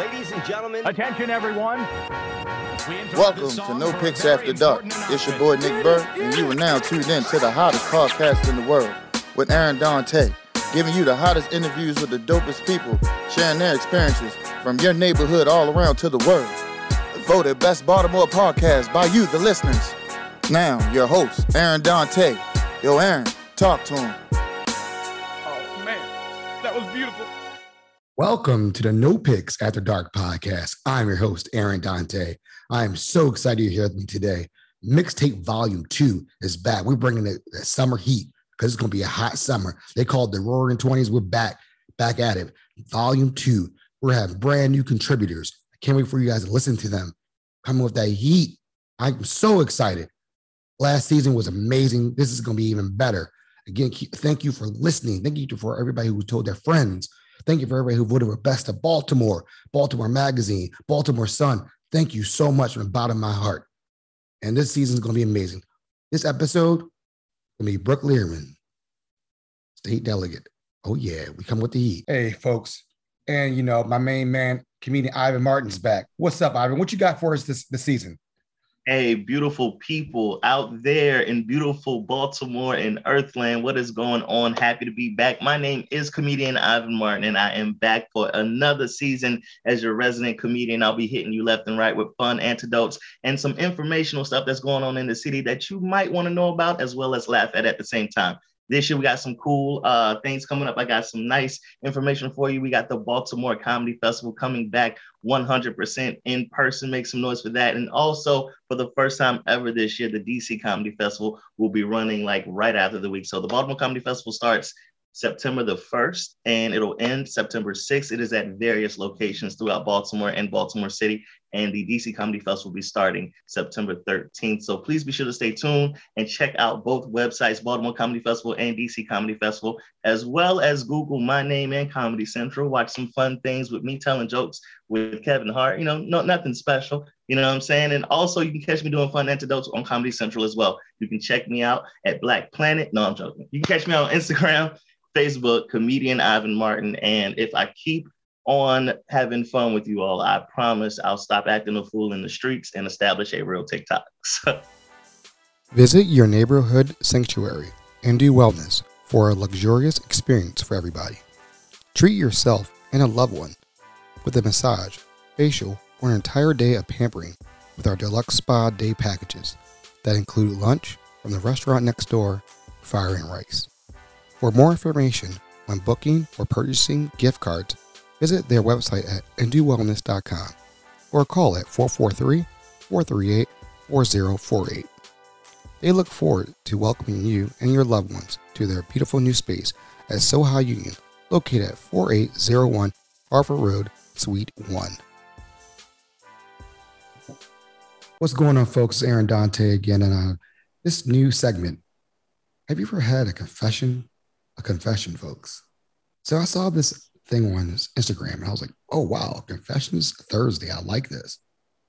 Ladies and gentlemen, Attention, everyone. Welcome to No Picks After Dark. It's your boy Nick Burr, and you are now tuned in to the hottest podcast in the world with Aaron Dante, giving you the hottest interviews with the dopest people, sharing their experiences from your neighborhood all around to the world. Voted Best Baltimore Podcast by you, the listeners. Now, your host, Aaron Dante. Yo, Aaron, talk to him. Oh, man. That was beautiful. Welcome to the No Picks After Dark podcast. I'm your host, Aaron Dante. I am so excited you're here with me today. Mixtape Volume 2 is back. We're bringing the, the summer heat because it's going to be a hot summer. They call it the Roaring 20s. We're back, back at it. Volume 2. We're having brand new contributors. I can't wait for you guys to listen to them. Coming with that heat. I'm so excited. Last season was amazing. This is going to be even better. Again, keep, thank you for listening. Thank you for everybody who told their friends. Thank you for everybody who voted for Best of Baltimore, Baltimore Magazine, Baltimore Sun. Thank you so much from the bottom of my heart. And this season is going to be amazing. This episode to be Brooke Lierman, state delegate. Oh, yeah, we come with the heat. Hey, folks. And, you know, my main man, comedian Ivan Martin's back. What's up, Ivan? What you got for us this, this season? Hey, beautiful people out there in beautiful Baltimore and Earthland. What is going on? Happy to be back. My name is comedian Ivan Martin, and I am back for another season as your resident comedian. I'll be hitting you left and right with fun antidotes and some informational stuff that's going on in the city that you might want to know about, as well as laugh at at the same time. This year, we got some cool uh, things coming up. I got some nice information for you. We got the Baltimore Comedy Festival coming back 100% in person. Make some noise for that. And also, for the first time ever this year, the DC Comedy Festival will be running like right after the week. So the Baltimore Comedy Festival starts September the 1st and it'll end September 6th. It is at various locations throughout Baltimore and Baltimore City. And the DC Comedy Festival will be starting September 13th. So please be sure to stay tuned and check out both websites, Baltimore Comedy Festival and DC Comedy Festival, as well as Google my name and Comedy Central. Watch some fun things with me telling jokes with Kevin Hart. You know, no, nothing special. You know what I'm saying? And also, you can catch me doing fun antidotes on Comedy Central as well. You can check me out at Black Planet. No, I'm joking. You can catch me on Instagram Facebook, comedian Ivan Martin. And if I keep on having fun with you all, I promise I'll stop acting a fool in the streets and establish a real TikTok. Visit your neighborhood sanctuary and do wellness for a luxurious experience for everybody. Treat yourself and a loved one with a massage, facial, or an entire day of pampering with our deluxe spa day packages that include lunch from the restaurant next door, Fire and Rice. For more information on booking or purchasing gift cards, visit their website at indowellness.com or call at 443 438 4048. They look forward to welcoming you and your loved ones to their beautiful new space at Soha Union, located at 4801 Harford Road, Suite 1. What's going on, folks? Aaron Dante again, and uh, this new segment. Have you ever had a confession a confession, folks. So I saw this thing on Instagram and I was like, oh, wow, confessions Thursday. I like this.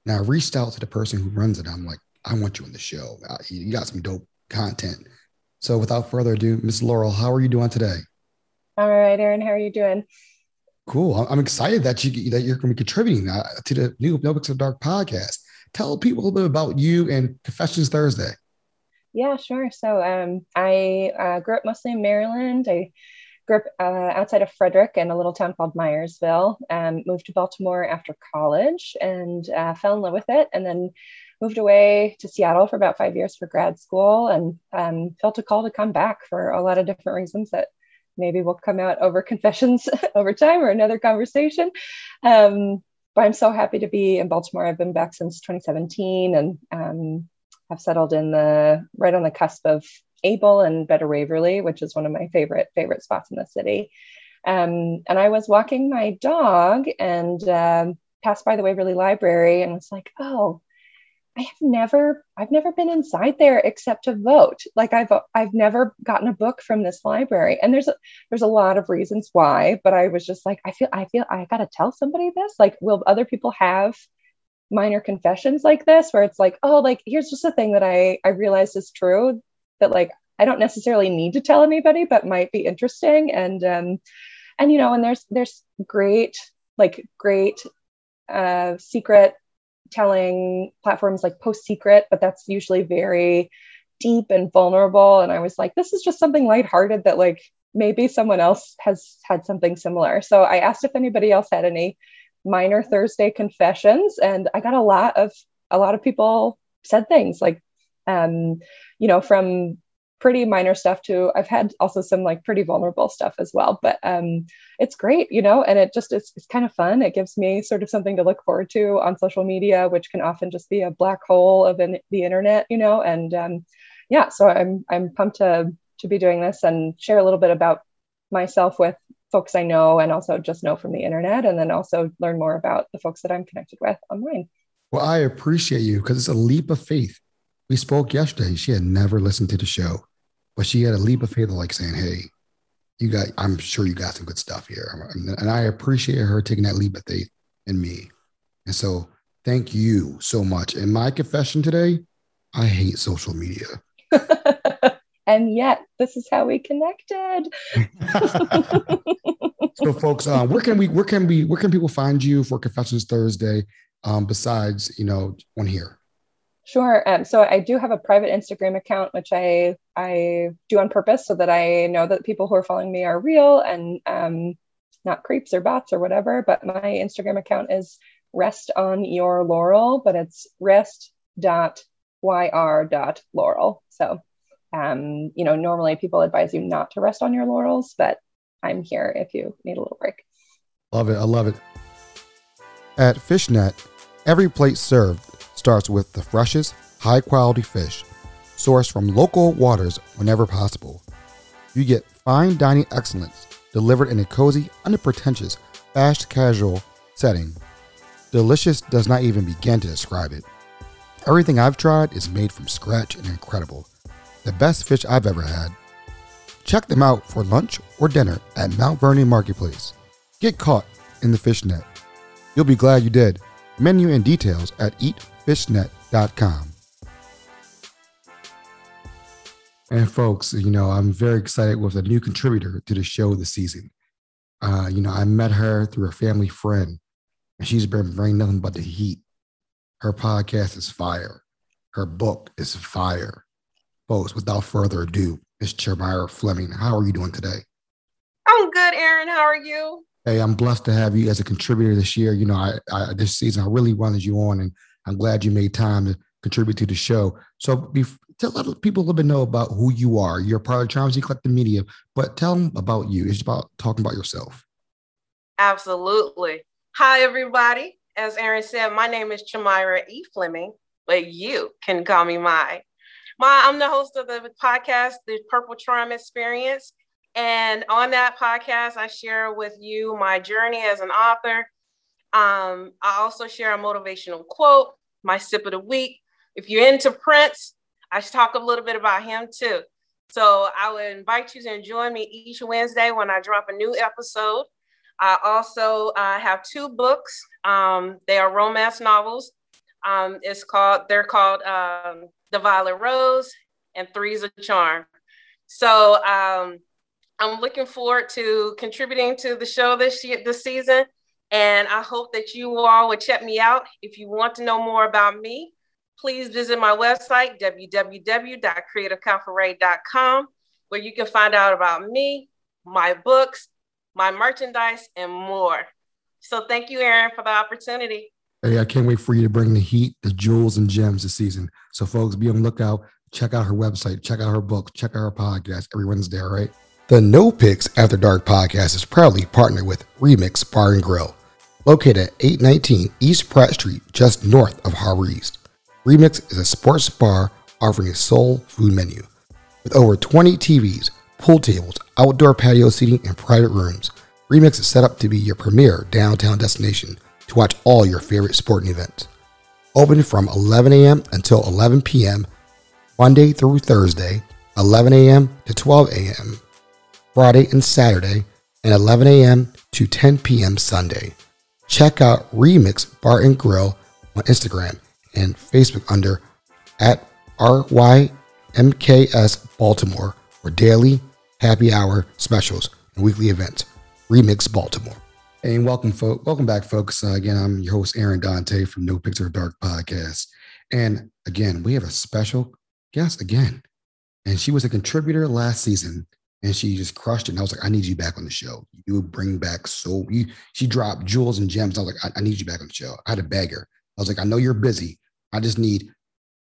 Now I reached out to the person who runs it. I'm like, I want you on the show. You got some dope content. So without further ado, Miss Laurel, how are you doing today? All right, Aaron, how are you doing? Cool. I'm excited that you that you're going to be contributing uh, to the new No Picks After Dark podcast. Tell people a little bit about you and Confessions Thursday. Yeah, sure. So um, I uh, grew up mostly in Maryland. I grew up uh, outside of Frederick in a little town called Myersville. Um, moved to Baltimore after college and uh, fell in love with it, and then moved away to Seattle for about five years for grad school, and um, felt a call to come back for a lot of different reasons that maybe will come out over confessions over time or another conversation. Um, but I'm so happy to be in Baltimore. I've been back since 2017, and um, have settled in the right on the cusp of Abell and Better Waverly, which is one of my favorite favorite spots in the city. Um, and I was walking my dog and um, passed by the Waverly Library and was like, oh, I have never I've never been inside there except to vote. Like I've I've never gotten a book from this library. And there's a, there's a lot of reasons why, but I was just like I feel I feel I got to tell somebody this. Like will other people have minor confessions like this where it's like oh like here's just a thing that i i realized is true that like i don't necessarily need to tell anybody but might be interesting and um and you know and there's there's great like great uh, secret telling platforms like Post Secret, but that's usually very deep and vulnerable. And I was like, this is just something lighthearted that like maybe someone else has had something similar. So I asked if anybody else had any minor Thursday confessions, and I got a lot of a lot of people said things like, um, you know, from pretty minor stuff to I've had also some like pretty vulnerable stuff as well. But um, it's great, you know, and it just it's, it's kind of fun. It gives me sort of something to look forward to on social media, which can often just be a black hole of in, the internet, you know. And um, yeah, so I'm I'm pumped to to be doing this and share a little bit about myself with folks I know and also just know from the internet, and then also learn more about the folks that I'm connected with online. Well, I appreciate you because it's a leap of faith. We spoke yesterday. She had never listened to the show but she had a leap of faith of like saying, Hey, you got, I'm sure you got some good stuff here. And I appreciate her taking that leap of faith in me. And so thank you so much. And my confession today, I hate social media. and yet this is how we connected. so folks, um, where can we, where can we, where can people find you for Confessions Thursday? Um, besides, you know, one here. Sure. Um, so I do have a private Instagram account, which I I do on purpose so that I know that people who are following me are real and um, not creeps or bots or whatever. But my Instagram account is rest on your laurel, but it's rest dot yr dot laurel. So um, you know, normally people advise you not to rest on your laurels, but I'm here if you need a little break. Love it. I love it. At Fishnet, every plate served starts with the freshest, high quality fish sourced from local waters whenever possible. You get fine dining excellence delivered in a cozy, unpretentious, fast casual setting. Delicious does not even begin to describe it. Everything I've tried is made from scratch and incredible. The best fish I've ever had. Check them out for lunch or dinner at Mount Vernon Marketplace. Get caught in the fish net. You'll be glad you did. Menu and details at eatfishnet.com. And folks, you know, I'm very excited with a new contributor to the show this season. Uh, you know, I met her through a family friend, and she's been bringing nothing but the heat. Her podcast is fire. Her book is fire. Folks, without further ado, Miss Chamira Fleming. How are you doing today? I'm good, Aaron. How are you? Hey, I'm blessed to have you as a contributor this year. You know, I, I this season I really wanted you on, and I'm glad you made time to contribute to the show. So, be, tell people a little bit know about who you are. You're part of Charmsy Collective Media, but tell them about you. It's about talking about yourself. Absolutely. Hi, everybody. As Aaron said, my name is Chamira E. Fleming, but you can call me my. My, I'm the host of the podcast, The Purple Charm Experience. And on that podcast, I share with you my journey as an author. Um, I also share a motivational quote, my sip of the week. If you're into Prince, I talk a little bit about him too. So I would invite you to join me each Wednesday when I drop a new episode. I also uh, have two books. Um, they are romance novels. Um, it's called they're called um, The Violet Rose and Three's a Charm. So um, I'm looking forward to contributing to the show this year, this season. And I hope that you all will check me out. If you want to know more about me, please visit my website, www.creativecafe.com, where you can find out about me, my books, my merchandise, and more. So thank you, Aaron, for the opportunity. Hey, I can't wait for you to bring the heat, the jewels, and gems this season. So, folks, be on the lookout. Check out her website, check out her book, check out her podcast every there, right? The No Picks After Dark podcast is proudly partnered with Remix Bar and Grill, located at 819 East Pratt Street, just north of Harbor East. Remix is a sports bar offering a soul food menu. With over 20 TVs, pool tables, outdoor patio seating, and private rooms, Remix is set up to be your premier downtown destination to watch all your favorite sporting events. Open from 11 a.m. until 11 p.m. Monday through Thursday, 11 a.m. to 12 a.m. Friday, and Saturday, and 11 a.m. to 10 p.m. Sunday. Check out Remix Bar and Grill on Instagram and Facebook under at RYMKS Baltimore for daily happy hour specials and weekly events. Remix Baltimore. And welcome, folks. Welcome back, folks. Uh, again, I'm your host, Aaron Dante from No Picks After Dark podcast. And again, we have a special guest again. And she was a contributor last season and she just crushed it. And I was like, I need you back on the show. You bring back so you she dropped jewels and gems. I was like, I, I need you back on the show. I had to beg her. I was like, I know you're busy. I just need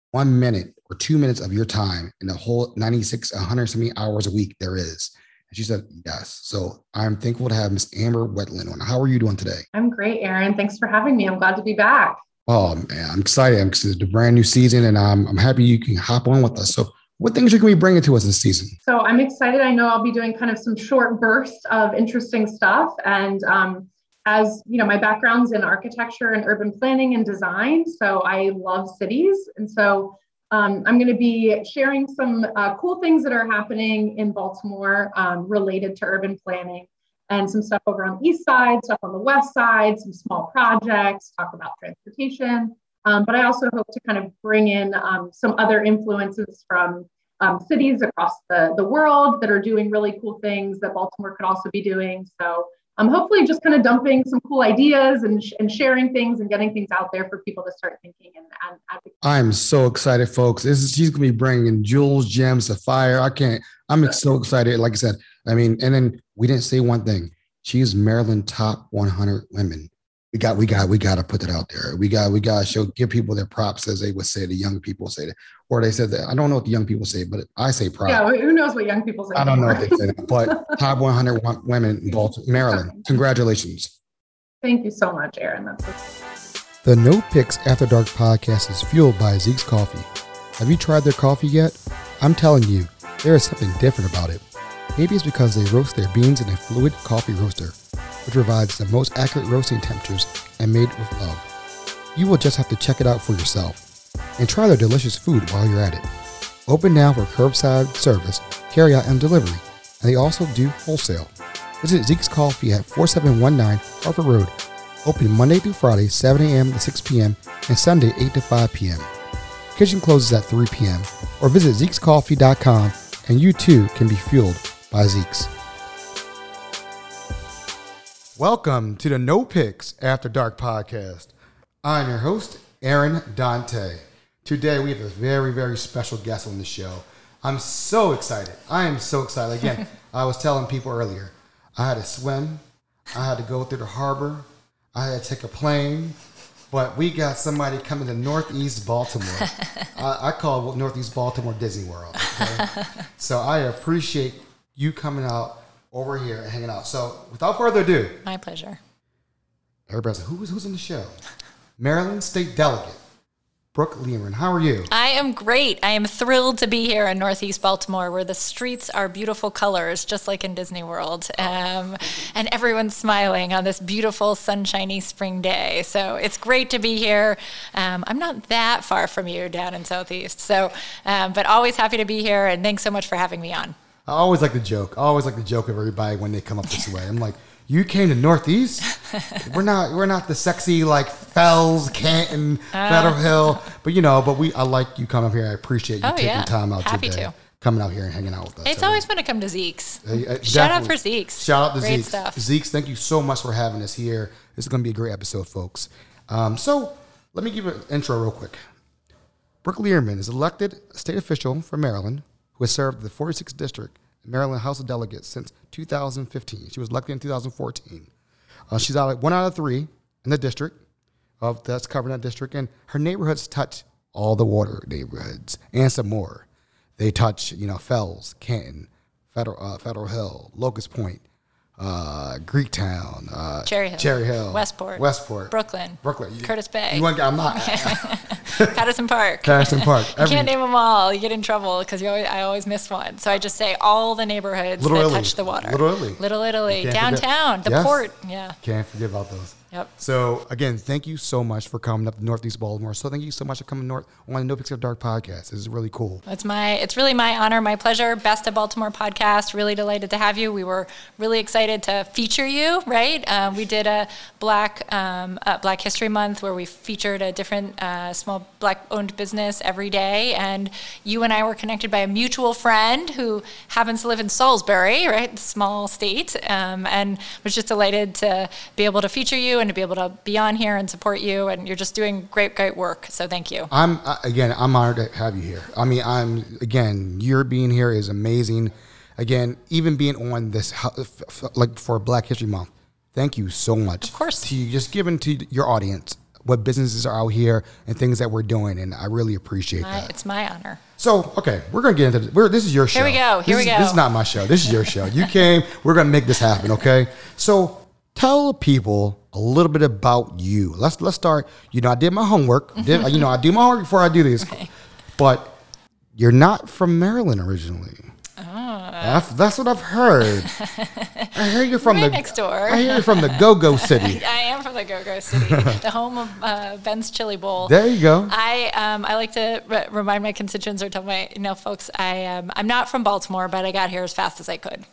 one minute or two minutes of your time in the whole 96, 100 something hours a week there is. And she said, yes. So I'm thankful to have Miss Amber Wetland on. How are you doing today? I'm great, Aaron. Thanks for having me. I'm glad to be back. Oh man, I'm excited. I'm excited. It's a brand new season and I'm, I'm happy you can hop on with us. So what things are you going to be bringing to us this season? So I'm excited. I know I'll be doing kind of some short bursts of interesting stuff. And um, as you know, my background's in architecture and urban planning and design. So I love cities. And so um, I'm going to be sharing some uh, cool things that are happening in Baltimore um, related to urban planning and some stuff over on the east side, stuff on the west side, some small projects, talk about transportation. Um, but I also hope to kind of bring in um, some other influences from um, cities across the, the world that are doing really cool things that Baltimore could also be doing. So um, hopefully just kind of dumping some cool ideas and, sh- and sharing things and getting things out there for people to start thinking and, and I'm so excited, folks. This is, she's going to be bringing jewels, gems, a fire. I can't, I'm so excited. Like I said, I mean, and then we didn't say one thing. She's Maryland top 100 women. We got, we got, we got to put that out there. We got, we got to show, give people their props as they would say, the young people say that, or they said that. I don't know what the young people say, but I say props. Yeah, who knows what young people say? I don't know what they say, but top 100 women in Baltimore, Maryland. Congratulations. Thank you so much, Aaron. That's the No Picks After Dark podcast is fueled by Zeke's Coffee. Have you tried their coffee yet? I'm telling you, there is something different about it. Maybe it's because they roast their beans in a fluid coffee roaster which provides the most accurate roasting temperatures and made with love. You will just have to check it out for yourself and try their delicious food while you're at it. Open now for curbside service, carryout, and delivery, and they also do wholesale. Visit Zeke's Coffee at 4719 Harford Road, open Monday through Friday, 7 a.m. to 6 p.m., and Sunday, 8 to 5 p.m. Kitchen closes at 3 p.m., or visit Zeke'sCoffee.com, and you too can be fueled by Welcome to the No Picks After Dark podcast. I'm your host, Aaron Dante. Today we have a very, very special guest on the show. I'm so excited. I am so excited. Again, I was telling people earlier, I had to swim, I had to go through the harbor, I had to take a plane, but we got somebody coming to Northeast Baltimore. I, I, call Northeast Baltimore Disney World. Okay? so I appreciate you coming out over here and hanging out. So without further ado, my pleasure. Everybody's like, who's who's on the show? Maryland State Delegate. Brooke Lierman, how are you? I am great. I am thrilled to be here in Northeast Baltimore, where the streets are beautiful colors, just like in Disney World, um, and everyone's smiling on this beautiful, sunshiny spring day. So it's great to be here. Um, I'm not that far from you down in Southeast, so um, but always happy to be here, and thanks so much for having me on. I always like the joke. I always like the joke of everybody when they come up this way. I'm like, you came to Northeast. we're not we're not the sexy like Fells, Canton, uh, Federal Hill, but you know, but we I like you coming up here. I appreciate you oh, taking yeah. time out Happy today. To. Coming out here and hanging out with us. It's always fun to come to Zeke's. Uh, Shout out for Zeke's. Shout out to Great Zeke's. Stuff. Zeke's, thank you so much for having us here. This is going to be a great episode, folks. Um, so let me give an intro real quick. Brooke Lierman is elected state official for Maryland who has served the 46th District Maryland House of Delegates since 2015. She was elected in 2014. Uh, she's out of, one out of three in the district of that's covering that district, and her neighborhoods touch all the water neighborhoods and some more. They touch, you know, Fells, Canton, Federal, uh, Federal Hill, Locust Point, uh, Greektown, uh, Cherry Hill, Cherry Hill, Westport, Westport, Brooklyn, Brooklyn, you, Curtis Bay. You want, I'm not. Patterson Park. Patterson Park. you can't name them all. You get in trouble because I always miss one. So I just say all the neighborhoods Little that Italy. touch the water. Little Italy. Little Italy. Downtown. Forget. The yes. port. Yeah. Can't forget about those. Yep. So again, thank you so much for coming up to Northeast Baltimore. So thank you so much for coming north on the No After Dark podcast. This is really cool. It's my it's really my honor, my pleasure. Best of Baltimore podcast. Really delighted to have you. We were really excited to feature you. Right, uh, we did a Black um, uh, Black History Month where we featured a different uh, small Black owned business every day, and you and I were connected by a mutual friend who happens to live in Salisbury, right, small state, um, and was just delighted to be able to feature you and to be able to be on here and support you. And you're just doing great, great work. So thank you. I'm uh, again, I'm honored to have you here. I mean, I'm again, your being here is amazing. Again, even being on this ho- f- f- like for Black History Month. Thank you so much. Of course. To you, just giving to your audience what businesses are out here and things that we're doing, and I really appreciate My, that. it's my honor. So, okay, we're gonna get into this. We're, this is your show. Here we go, here This we is- go. This is not my show. This is your show. You came. We're gonna make this happen. Okay. So, tell people a little bit about you. Let's let's start. You know, I did my homework. Did, you know, I do my homework before I do this. But you're not from Maryland originally. That's, that's what I've heard. I hear you're from Right the next door. I hear you're from the Go-Go City. I am from the Go Go City, the home of uh, Ben's Chili Bowl. There you go. I um, I like to re- remind my constituents or tell my you know folks I um, I'm not from Baltimore, but I got here as fast as I could.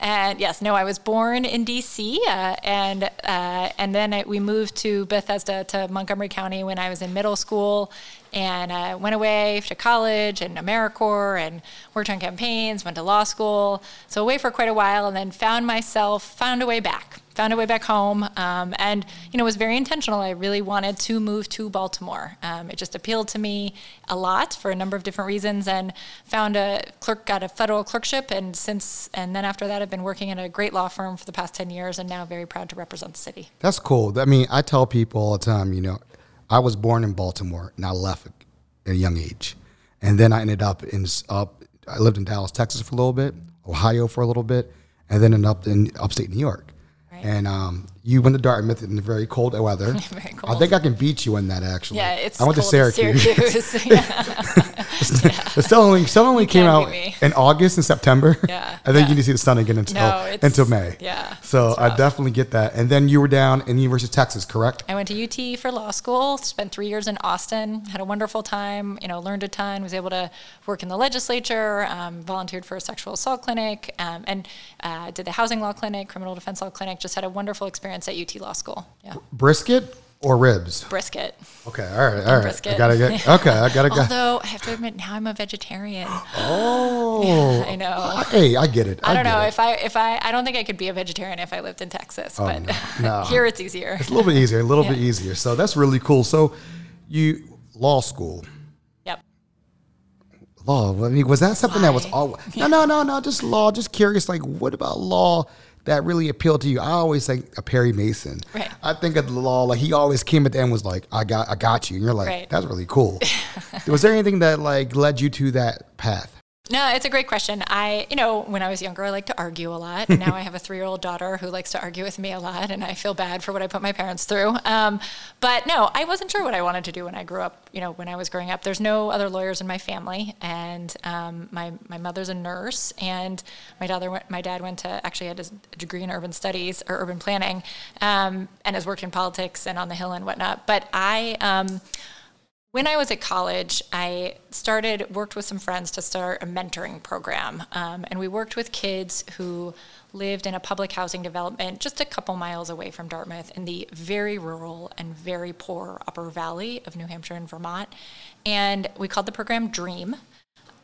And yes, no, I was born in D.C. Uh, and uh, and then I, we moved to Bethesda to Montgomery County when I was in middle school, and uh, went away to college and AmeriCorps and worked on campaigns, went to law school, so away for quite a while, and then found myself found a way back found a way back home um, and you know was very intentional i really wanted to move to baltimore um, it just appealed to me a lot for a number of different reasons and found a clerk got a federal clerkship and since and then after that i've been working at a great law firm for the past 10 years and now very proud to represent the city That's cool. I mean, I tell people all the time, you know, I was born in Baltimore and I left at a young age. And then I ended up in up I lived in Dallas, Texas for a little bit, Ohio for a little bit, and then ended up in upstate New York. And um, you went to Dartmouth in the very cold weather. Very cold. I think I can beat you in that actually. yeah it's I went to Syracuse. Syracuse. yeah. the sun only, sun only came out in August and September. Yeah, and then yeah. you didn't see the sun again until No, until May. yeah, So I definitely get that. And then you were down in University of Texas, correct? I went to UT for law school, spent three years in Austin, had a wonderful time, you know, learned a ton, was able to work in the legislature, um, volunteered for a sexual assault clinic, um, and uh, did the housing law clinic, criminal defense law clinic, just had a wonderful experience at UT Law School. Yeah. Brisket or ribs? Brisket. Okay, all right, all right. brisket. I gotta get. Okay, I gotta go. Although I have to admit, now I'm a vegetarian. Oh, yeah, I know. Hey, I get it. I don't know it. if I if I I don't think I could be a vegetarian if I lived in Texas, oh, but Oh, no, no. here it's easier. It's a little bit easier. A little bit easier. So that's really cool. So, you law school. Yep. Law. I mean, was that something that was Why? all? No, no, no, no. Just law. Just curious. Like, what about law that really appealed to you? I always think of Perry Mason. Right. I think of the law. Like he always came at the end was like, I got, I got you. And you're like, Right. that's really cool. was there anything that like led you to that path? No, it's a great question. I, you know, when I was younger, I liked to argue a lot. Now I have a three year old daughter who likes to argue with me a lot, and I feel bad for what I put my parents through. Um, but no, I wasn't sure what I wanted to do when I grew up. You know, when I was growing up, there's no other lawyers in my family, and um, my my mother's a nurse, and my daughter went, my dad went to actually had a degree in urban studies or urban planning, um, and has worked in politics and on the Hill and whatnot. But I. When I was at college, I started worked with some friends to start a mentoring program, um, and we worked with kids who lived in a public housing development just a couple miles away from Dartmouth in the very rural and very poor Upper Valley of New Hampshire and Vermont, and we called the program Dream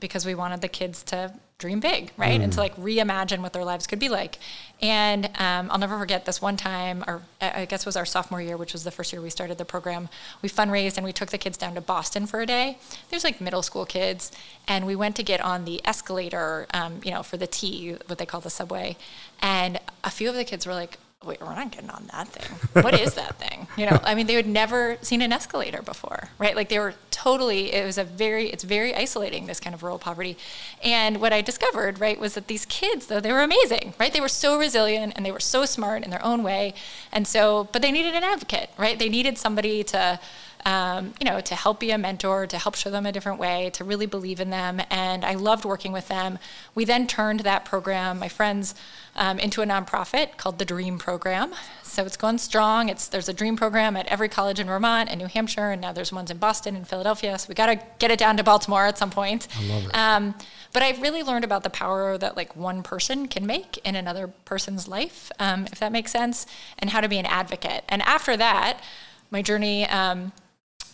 because we wanted the kids to dream big, right? And to like reimagine what their lives could be like. And um, I'll never forget this one time, or I I guess it was our sophomore year, which was the first year we started the program. We fundraised and we took the kids down to Boston for a day. There's like middle school kids, and we went to get on the escalator, um, you know, for the T, what they call the subway. And a few of the kids were like, Wait, we're not getting on that thing. What is that thing? You know, I mean, they had never seen an escalator before, right? Like they were totally it was a very it's very isolating this kind of rural poverty and what i discovered right was that these kids though they were amazing right they were so resilient and they were so smart in their own way and so but they needed an advocate right they needed somebody to um, you know, to help be a mentor, to help show them a different way, to really believe in them. And I loved working with them. We then turned that program, my friends, um, into a nonprofit called the Dream Program. So it's going strong. It's there's a Dream Program at every college in Vermont and New Hampshire, and now there's ones in Boston and Philadelphia. So we got to get it down to Baltimore at some point. I love it. Um, but I've really learned about the power that like one person can make in another person's life, um, if that makes sense, and how to be an advocate. And after that, my journey. Um,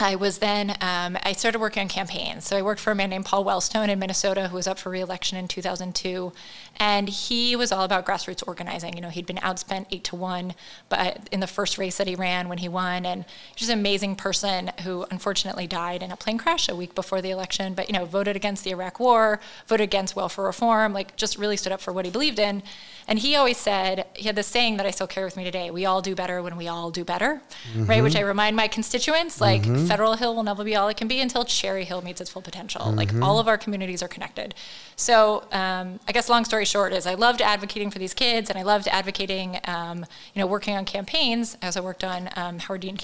I was then, um, I started working on campaigns. So I worked for a man named Paul Wellstone in Minnesota who was up for reelection in 2002. And he was all about grassroots organizing. You know, he'd been outspent eight to one but in the first race that he ran when he won. And just an amazing person who unfortunately died in a plane crash a week before the election, but, you know, voted against the Iraq war, voted against welfare reform, like just really stood up for what he believed in. And he always said, he had this saying that I still carry with me today we all do better when we all do better, mm-hmm. right? Which I remind my constituents like, mm-hmm. Federal Hill will never be all it can be until Cherry Hill meets its full potential. Mm-hmm. Like, all of our communities are connected. So, um, I guess long story short is I loved advocating for these kids and I loved advocating, um, you know, working on campaigns as I worked on um, Howard, Dean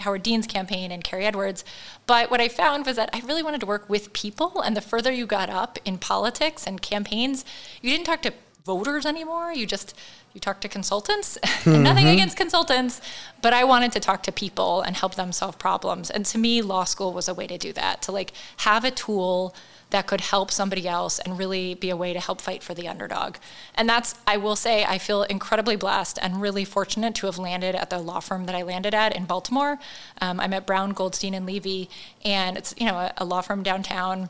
Howard Dean's campaign and Kerry Edwards. But what I found was that I really wanted to work with people. And the further you got up in politics and campaigns, you didn't talk to voters anymore. You just you talk to consultants. Mm-hmm. Nothing against consultants, but I wanted to talk to people and help them solve problems. And to me, law school was a way to do that. To like have a tool that could help somebody else and really be a way to help fight for the underdog. And that's, I will say, I feel incredibly blessed and really fortunate to have landed at the law firm that I landed at in Baltimore. Um, I'm at Brown, Goldstein, and Levy, and it's you know a, a law firm downtown.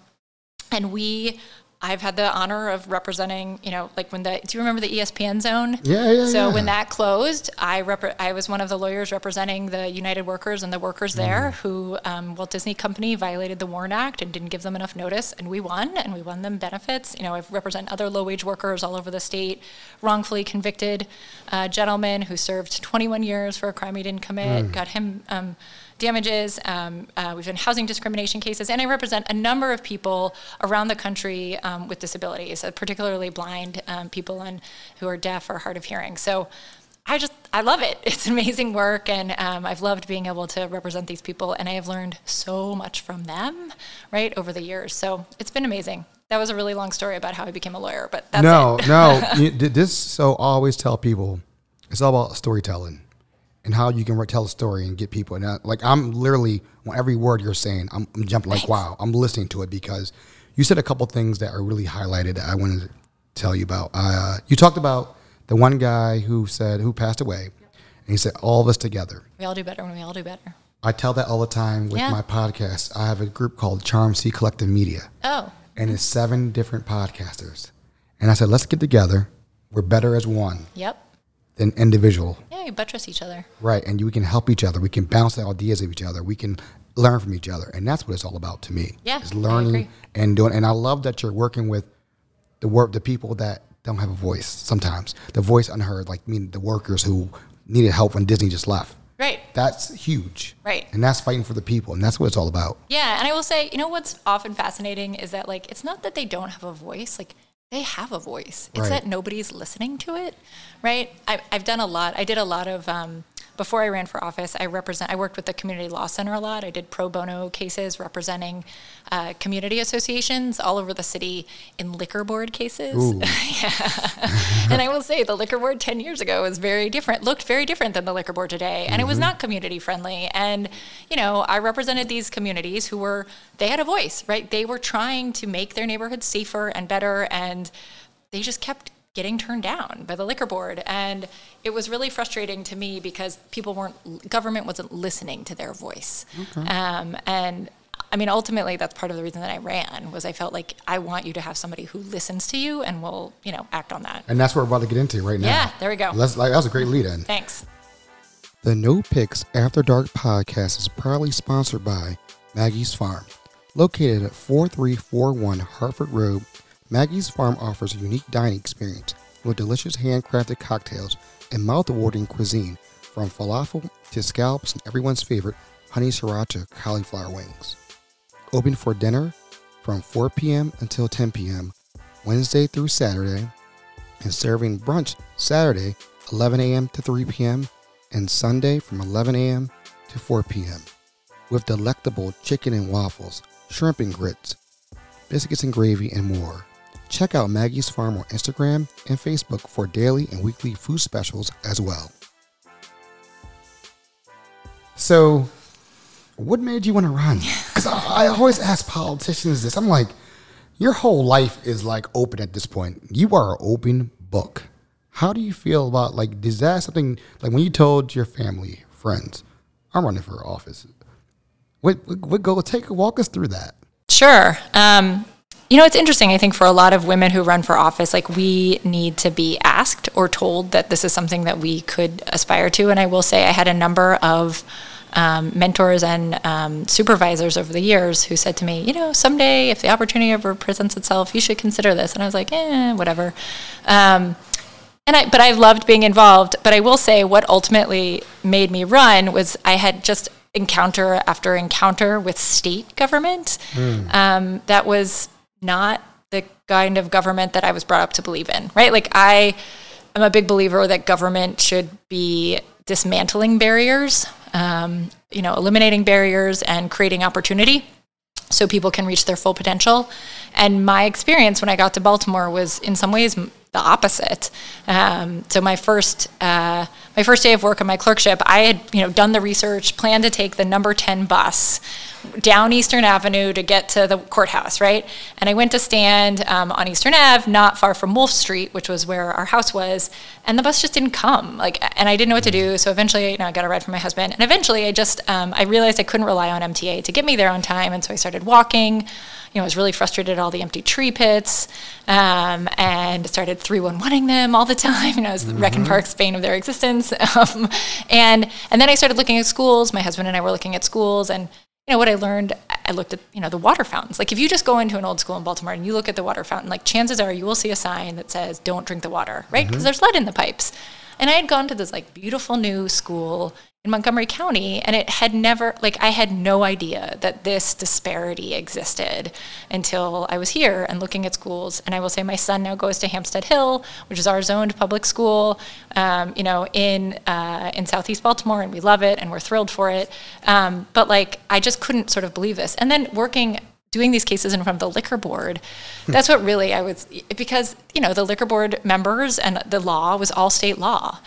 And we I've had the honor of representing, you know, like when the do you remember the ESPN zone? Yeah, yeah. So yeah. when that closed, I rep- I was one of the lawyers representing the United Workers and the workers there mm. who um, Walt Disney Company violated the WARN Act and didn't give them enough notice, and we won, and we won them benefits. You know, I've represent other low wage workers all over the state, wrongfully convicted uh, gentleman who served 21 years for a crime he didn't commit, mm. got him. Um, damages. Um, uh, we've done housing discrimination cases, and I represent a number of people around the country um, with disabilities, uh, particularly blind um, people and who are deaf or hard of hearing. So I just I love it. It's amazing work, and um, I've loved being able to represent these people, and I have learned so much from them, right, over the years. So it's been amazing. That was a really long story about how I became a lawyer, but that's no, no. You, this so I always tell people it's all about storytelling and how you can tell a story and get people. And uh, like I'm literally on every word you're saying, I'm, I'm jumping like, wow, I'm listening to it because you said a couple things that are really highlighted that I wanted to tell you about. Uh, you talked about the one guy who said who passed away, and he said all of us together. We all do better when we all do better. I tell that all the time with Yeah. my podcast. I have a group called Charm C Collective Media, Oh, and it's seven different podcasters. And I said, let's get together. We're better as one yep. Than individual. Yeah, we buttress each other. Right, and you, we can help each other. We can bounce ideas of each other. We can learn from each other, and that's what it's all about to me. Yeah, is learning and doing. And I love that you're working with the work, the people that don't have a voice. Sometimes the voice unheard, like I mean, the workers who needed help when Disney just left. Right. That's huge. Right. And that's fighting for the people, and that's what it's all about. Yeah, and I will say, you know what's often fascinating is that like it's not that they don't have a voice, like they have a voice. It's Right. that nobody's listening to it, right? I, I've done a lot. I did a lot of um, before I ran for office. I represent. I worked with the community law center a lot. I did pro bono cases representing uh, community associations all over the city in liquor board cases. And I will say the liquor board 10 years ago was very different, looked very different than the liquor board today. And it was not community friendly. And, you know, I represented these communities who were, they had a voice, right? They were trying to make their neighborhoods safer and better. And they just kept getting turned down by the liquor board. And it was really frustrating to me because people weren't, government wasn't listening to their voice. Um, and I mean, ultimately, that's part of the reason that I ran was I felt like I want you to have somebody who listens to you and will, you know, act on that. And that's what we're about to get into right now. Yeah, there we go. Let's, like, that was a great lead in. Thanks. The No Picks After Dark podcast is proudly sponsored by Maggie's Farm. Located at 4341 Harford Road, Maggie's Farm offers a unique dining experience with delicious handcrafted cocktails and mouth-watering cuisine from falafel to scallops and everyone's favorite honey sriracha cauliflower wings. open for dinner from 4 p.m. until 10 p.m. Wednesday through Saturday, and serving brunch Saturday 11 a.m. to 3 p.m. and Sunday from 11 a.m. to 4 p.m. with delectable chicken and waffles, shrimp and grits, biscuits and gravy, and more. Check out Maggie's Farm on Instagram and Facebook for daily and weekly food specials as well. So, what made you want to run? Because I, I always ask politicians this. I'm like, your whole life is like open at this point. You are an open book. How do you feel about like is that something like when you told your family, friends, I'm running for office? What what go take walk us through that? Sure. Um, you know, it's interesting. I think for a lot of women who run for office, like we need to be asked or told that this is something that we could aspire to. And I will say, I had a number of um, mentors and um, supervisors over the years who said to me, you know, someday if the opportunity ever presents itself, you should consider this. And I was like, eh, whatever. Um, and I, but I loved being involved. But I will say, what ultimately made me run was I had just encounter after encounter with state government. Mm. Um, that was not the kind of government that I was brought up to believe in, right? Like I am a big believer that government should be dismantling barriers, um, you know, eliminating barriers and creating opportunity so people can reach their full potential. And my experience when I got to Baltimore was in some ways the opposite. Um, so my first uh, my first day of work on my clerkship, I had you know done the research, planned to take the number ten bus down Eastern Avenue to get to the courthouse, right? And I went to stand um, on Eastern Ave, not far from Wolfe Street, which was where our house was, and the bus just didn't come. Like, and I didn't know what to do. So eventually, you know, I got a ride from my husband, and eventually, I just um, I realized I couldn't rely on MTA to get me there on time, and so I started walking you know, I was really frustrated at all the empty tree pits um, and started 311ing them all the time. You know, I was mm-hmm. Rec and Park's bane of their existence. Um, and, and then I started looking at schools. My husband and I were looking at schools and, you know, what I learned, I looked at, you know, the water fountains. Like if you just go into an old school in Baltimore and you look at the water fountain, like chances are you will see a sign that says, don't drink the water, right? Because mm-hmm. there's lead in the pipes. And I had gone to this like beautiful new school in Montgomery County, and it had never, like, I had no idea that this disparity existed until I was here and looking at schools. And I will say, my son now goes to Hampstead Hill, which is our zoned public school, um, you know, in uh, in Southeast Baltimore, and we love it, and we're thrilled for it. Um, but like, I just couldn't sort of believe this. And then working doing these cases in front of the liquor board that's what really i was because you know the liquor board members and the law was all state law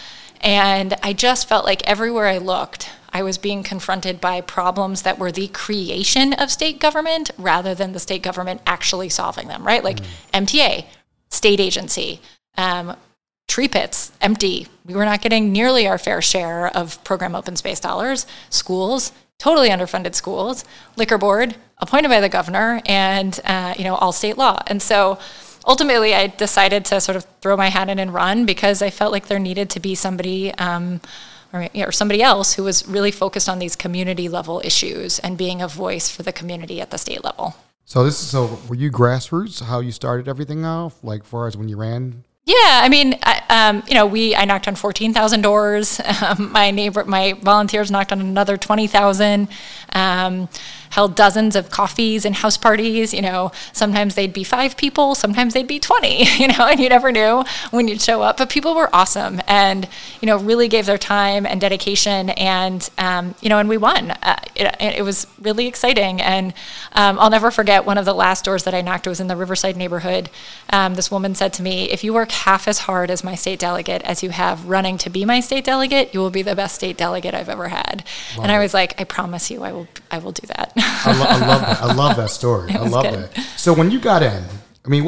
and I just felt like everywhere I looked, I was being confronted by problems that were the creation of state government rather than the state government actually solving them, right? Like mm. MTA, state agency, um, tree pits, empty. We were not getting nearly our fair share of program open space dollars. Schools, totally underfunded schools. Liquor board, appointed by the governor, and uh, you know all state law. And so ultimately, I decided to sort of throw my hat in and run because I felt like there needed to be somebody. Um, or, or somebody else who was really focused on these community level issues and being a voice for the community at the state level. So this is so were you grassroots? How you started everything off, like far as when you ran yeah, I mean, I, um, you know, we I knocked on fourteen thousand doors. Um, my neighbor, my volunteers knocked on another twenty thousand. Um, held dozens of coffees and house parties. You know, sometimes they'd be five people, sometimes they'd be 20, you know, and you never knew when you'd show up. But people were awesome and, you know, really gave their time and dedication. And, um, you know, and we won. Uh, it, it, was really exciting. And um, I'll never forget one of the last doors that I knocked was in the Riverside neighborhood. Um, this woman said to me, if you work half as hard as my state delegate as you have running to be my state delegate, you will be the best state delegate I've ever had. And I was like, I promise you, I will, I will do that. I, lo- I, love that. I love that story. I love good. that. So when you got in, I mean,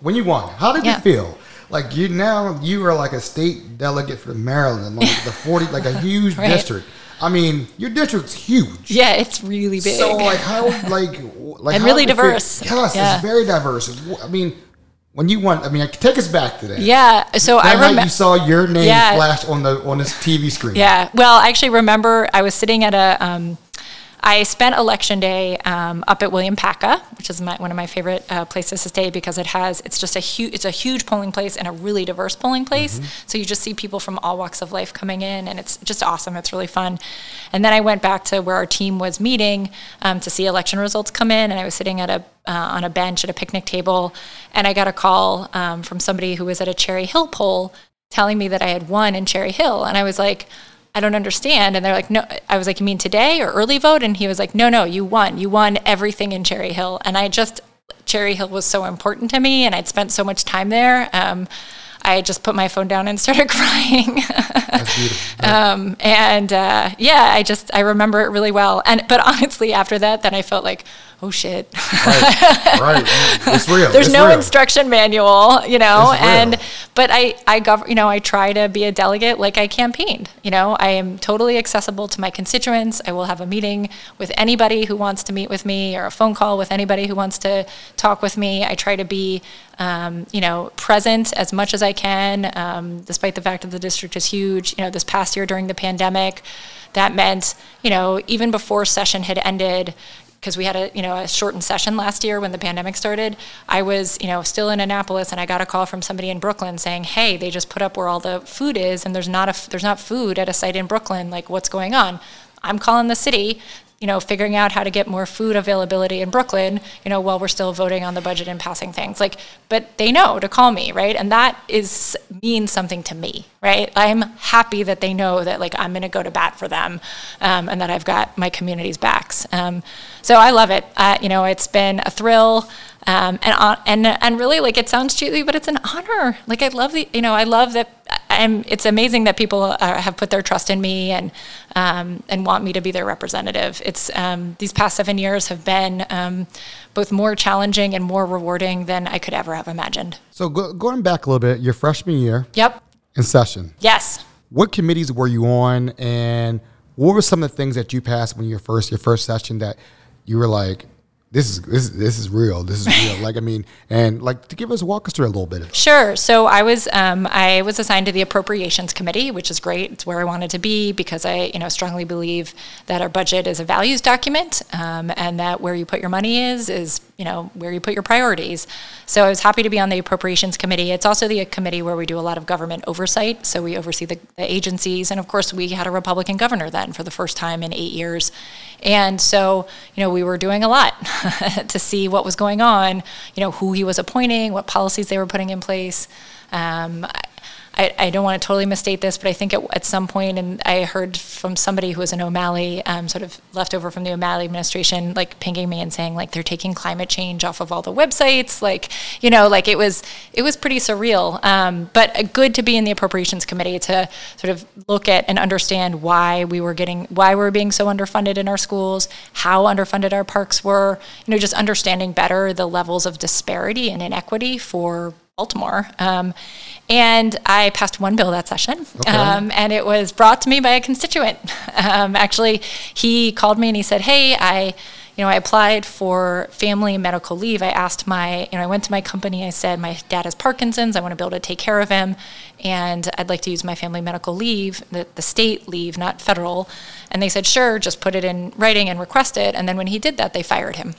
when you won, how did yeah. you feel? Like you now, you are like a state delegate for Maryland, like the forty, like a huge right. district. I mean, your district's huge. Yeah, it's really big. So like how like like and really diverse. Yes, yeah. it's very diverse. I mean, when you won, I mean, take us back to that. Yeah. So that I remember you saw your name yeah. flash on the on this TV screen. Yeah. Well, I actually remember I was sitting at a um, I spent election day um, up at William Paca, which is my, one of my favorite uh, places to stay because it has it's just a huge it's a huge polling place and a really diverse polling place. Mm-hmm. So you just see people from all walks of life coming in, and it's just awesome. It's really fun. And then I went back to where our team was meeting um, to see election results come in, and I was sitting at a uh, on a bench at a picnic table, and I got a call um, from somebody who was at a Cherry Hill poll telling me that I had won in Cherry Hill, and I was like I don't understand. And they're like, no, I was like, you mean today or early vote? And he was like, no, no, you won. You won everything in Cherry Hill. And I just, Cherry Hill was so important to me and I'd spent so much time there. Um, I just put my phone down and started crying. um, and uh, yeah, I just I remember it really well. And but honestly, after that, then I felt like, oh shit. right, right. It's real. There's it's no real. instruction manual, you know. And but I I gov- you know I try to be a delegate like I campaigned. You know, I am totally accessible to my constituents. I will have a meeting with anybody who wants to meet with me, or a phone call with anybody who wants to talk with me. I try to be um, you know, present as much as I can, um, despite the fact that the district is huge. You know, this past year during the pandemic, that meant, you know, even before session had ended, because we had a you know a shortened session last year when the pandemic started i was you know still in annapolis and i got a call from somebody in brooklyn saying hey they just put up where all the food is and there's not a there's not food at a site in brooklyn. Like what's going on? I'm calling the city you know, figuring out how to get more food availability in Brooklyn, you know, while we're still voting on the budget and passing things. Like, but they know to call me, right? And that is means something to me, right? I'm happy that they know that like I'm going to go to bat for them, um, and that I've got my community's backs. Um, so I love it. Uh, you know, it's been a thrill. Um, and uh, and and really like it sounds cheesy, but it's an honor. Like I love the you know I love that I'm. It's amazing that people uh, have put their trust in me and um, and want me to be their representative. It's um, these past seven years have been um, both more challenging and more rewarding than I could ever have imagined. So go, going back a little bit, your freshman year. Yep. In session. Yes. What committees were you on, and what were some of the things that you passed when your first your first session that you were like, this is this this is real. This is real. like I mean, and like to give us walk us through a little bit. Of Sure. So I was um, I was assigned to the appropriations committee, which is great. It's where I wanted to be because I you know strongly believe that our budget is a values document, um, and that where you put your money is is you know where you put your priorities. So I was happy to be on the appropriations committee. It's also the committee where we do a lot of government oversight. So we oversee the, the agencies, and of course we had a Republican governor then for the first time in eight years, and so you know we were doing a lot. to see what was going on, you know, who he was appointing, what policies they were putting in place. Um, I, I, don't want to totally misstate this, but I think at, at, some point, and I heard from somebody who was an O'Malley, um, sort of left over from the O'Malley administration, like pinging me and saying like they're taking climate change off of all the websites, like you know, like it was it was pretty surreal. Um, but good to be in the appropriations committee to sort of look at and understand why we were getting why we we're being so underfunded in our schools, how underfunded our parks were, you know, just understanding better the levels of disparity and inequity for Baltimore. Um, and I passed one bill that session, okay. um, and it was brought to me by a constituent. Um, actually, he called me and he said, "Hey, I." You know, I applied for family medical leave. I asked my, you know, I went to my company. I said, my dad has Parkinson's. I want to be able to take care of him, and I'd like to use my family medical leave, the, the state leave, not federal. And they said, sure, just put it in writing and request it. And then when he did that, they fired him.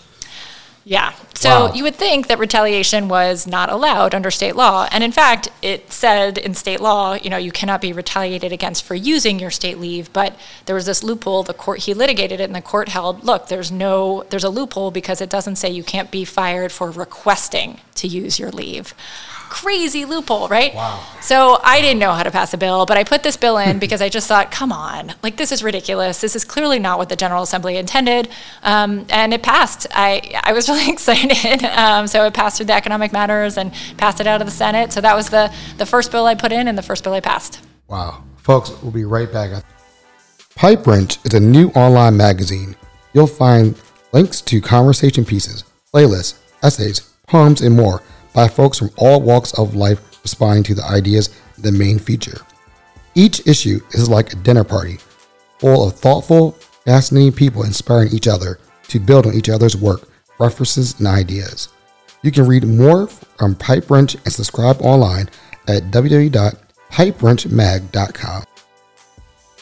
Yeah. So wow. you would think that retaliation was not allowed under state law. And in fact, it said in state law, you know, you cannot be retaliated against for using your state leave. But there was this loophole. The court, he litigated it, and the court held, look, there's no, there's a loophole because it doesn't say you can't be fired for requesting to use your leave crazy loophole, right? Wow. So I didn't know how to pass a bill, but I put this bill in because I just thought, come on, like this is ridiculous. This is clearly not what the General Assembly intended, um, and it passed. I I was really excited. Um, so it passed through the Economic Matters and passed it out of the Senate. So that was the the first bill I put in and the first bill I passed. Wow, folks, we'll be right back. Pipe Wrench is a new online magazine. You'll find links to conversation pieces, playlists, essays, poems, and more by folks from all walks of life responding to the ideas the main feature. Each issue is like a dinner party, full of thoughtful, fascinating people inspiring each other to build on each other's work, references, and ideas. You can read more from Pipe Wrench and subscribe online at www.pipewrenchmag.com.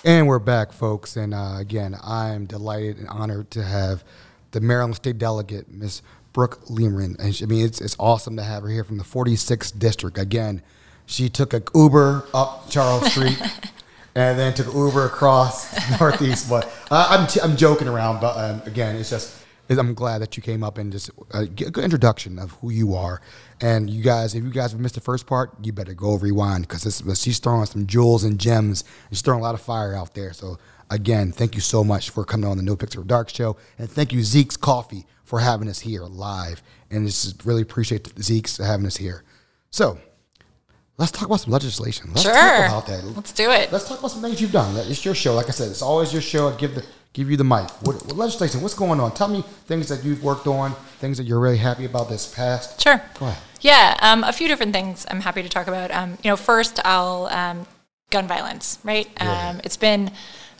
And we're back, folks. And uh, again, I am delighted and honored to have the Maryland State Delegate, Miss Brooke Lierman. And she, I mean, it's, it's awesome to have her here from the 46th District. Again, she took an Uber up Charles Street and then took Uber across Northeast. But uh, I'm, t- I'm joking around, but um, again, it's just I'm glad that you came up and just uh, get a good introduction of who you are. And you guys, if you guys have missed the first part, you better go rewind because she's throwing some jewels and gems. And she's throwing a lot of fire out there. So again, thank you so much for coming on the No Picks After Dark show, and thank you Zeke's Coffee for having us here live. And just really appreciate Zeke's having us here. So let's talk about some legislation. Let's sure. talk about that. Let's do it. Let's talk about some things you've done. It's your show. Like I said, it's always your show. I give the give you the mic. What, what, legislation? What's going on? Tell me things that you've worked on, things that you're really happy about this past. Sure. Go ahead. Yeah, um, a few different things I'm happy to talk about. Um, you know, first, I'll um, gun violence. Right. Yeah. Um, it's been.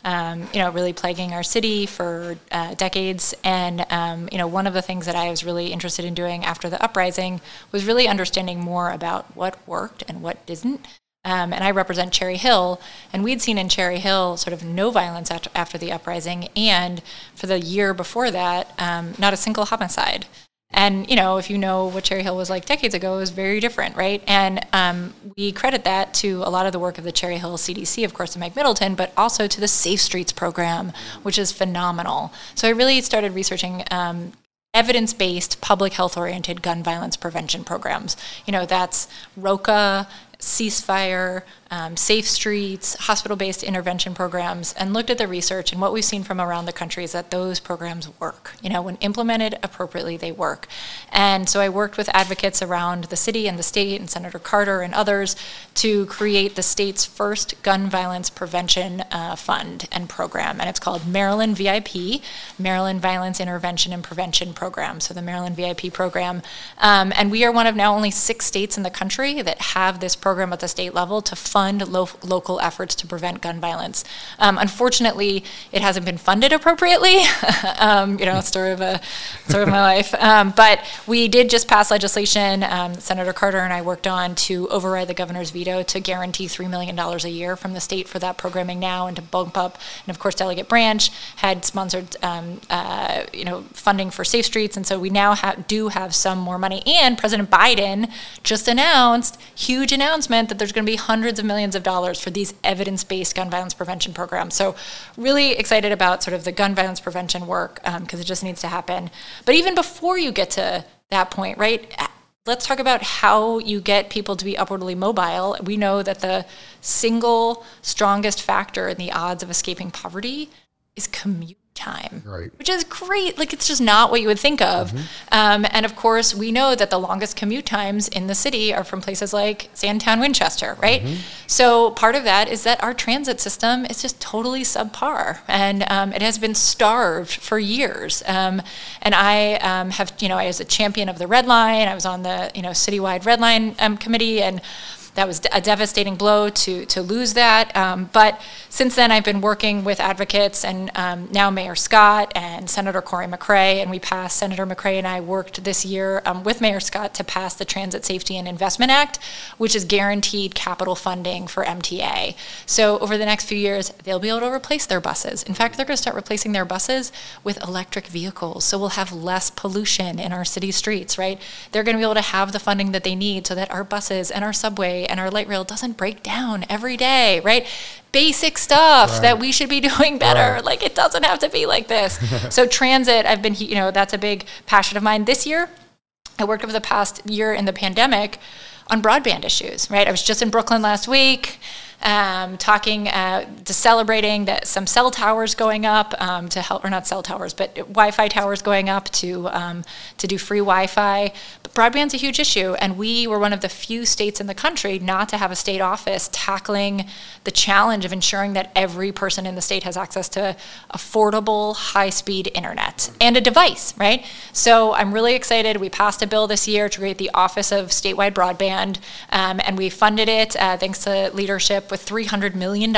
Um, you know, really plaguing our city for uh, decades. And, um, you know, one of the things that I was really interested in doing after the uprising was really understanding more about what worked and what didn't. Um, and I represent Cherry Hill, and we'd seen in Cherry Hill sort of no violence after, after the uprising, and for the year before that, um, not a single homicide. And you know, if you know what Cherry Hill was like decades ago, it was very different, right? And um, we credit that to a lot of the work of the Cherry Hill CDC, of course, and Mike Middleton, but also to the Safe Streets program, which is phenomenal. So I really started researching um, evidence based, public health oriented gun violence prevention programs. You know, that's ROCA, ceasefire, um, safe streets, hospital based intervention programs, and looked at the research. And what we've seen from around the country is that those programs work. You know, when implemented appropriately, they work. And so I worked with advocates around the city and the state, and Senator Carter and others, to create the state's first gun violence prevention uh, fund and program. And it's called Maryland VIP, Maryland Violence Intervention and Prevention Program. So the Maryland VIP program. Um, and we are one of now only six states in the country that have this program at the state level to fund fund lo- local efforts to prevent gun violence. Um, unfortunately, it hasn't been funded appropriately. um, you know, story of a story of my life. Um, but we did just pass legislation. Um, Senator Carter and I worked on to override the governor's veto to guarantee three million dollars a year from the state for that programming now, and to bump up. And of course, Delegate Branch had sponsored, um, uh, you know, funding for Safe Streets, and so we now ha- do have some more money. And President Biden just announced huge announcement that there's going to be hundreds of millions of dollars for these evidence based gun violence prevention programs. So, really excited about sort of the gun violence prevention work because um, it just needs to happen. But even before you get to that point, right? Let's talk about how you get people to be upwardly mobile. We know that the single strongest factor in the odds of escaping poverty is commute time, right. which is great. Like it's just not what you would think of. Mm-hmm. Um, and of course, we know that the longest commute times in the city are from places like Sandtown, Winchester, right? Mm-hmm. So part of that is that our transit system is just totally subpar, and um, it has been starved for years. Um, and I um, have, you know, I was a champion of the Red Line. I was on the, you know, citywide Red Line um, committee, and that was a devastating blow to to lose that. Um, but since then, I've been working with advocates and um, now Mayor Scott and Senator Cory McCray, and we passed. Senator McCray and I worked this year um, with Mayor Scott to pass the Transit Safety and Investment Act, which is guaranteed capital funding for MTA. So over the next few years, they'll be able to replace their buses. In fact, they're going to start replacing their buses with electric vehicles, so we'll have less pollution in our city streets. Right? They're going to be able to have the funding that they need so that our buses and our and our light rail doesn't break down every day, right? Basic stuff right. that we should be doing better. Right. Like it doesn't have to be like this. so transit, I've been, you know, that's a big passion of mine. This year, I worked over the past year in the pandemic on broadband issues, right? I was just in Brooklyn last week um, talking uh, to celebrating that some cell towers going up um, to help, or not cell towers, but Wi-Fi towers going up to um, to do free Wi-Fi. But broadband's a huge issue, and we were one of the few states in the country not to have a state office tackling the challenge of ensuring that every person in the state has access to affordable, high-speed internet and a device, right? So I'm really excited. We passed a bill this year to create the Office of Statewide Broadband, um, and we funded it uh, thanks to leadership with $300 million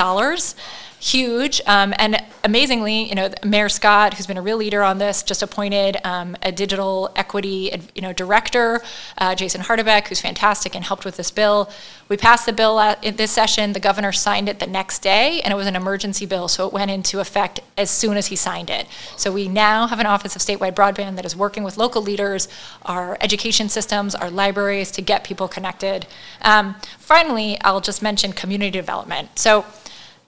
huge. Um, and amazingly, you know, Mayor Scott, who's been a real leader on this, just appointed um, a digital equity, you know, director, uh, Jason Hardebeck, who's fantastic and helped with this bill. We passed the bill in this session. The governor signed it the next day, and it was an emergency bill, so it went into effect as soon as he signed it. So we now have an Office of Statewide Broadband that is working with local leaders, our education systems, our libraries to get people connected. Um, finally, I'll just mention community development. So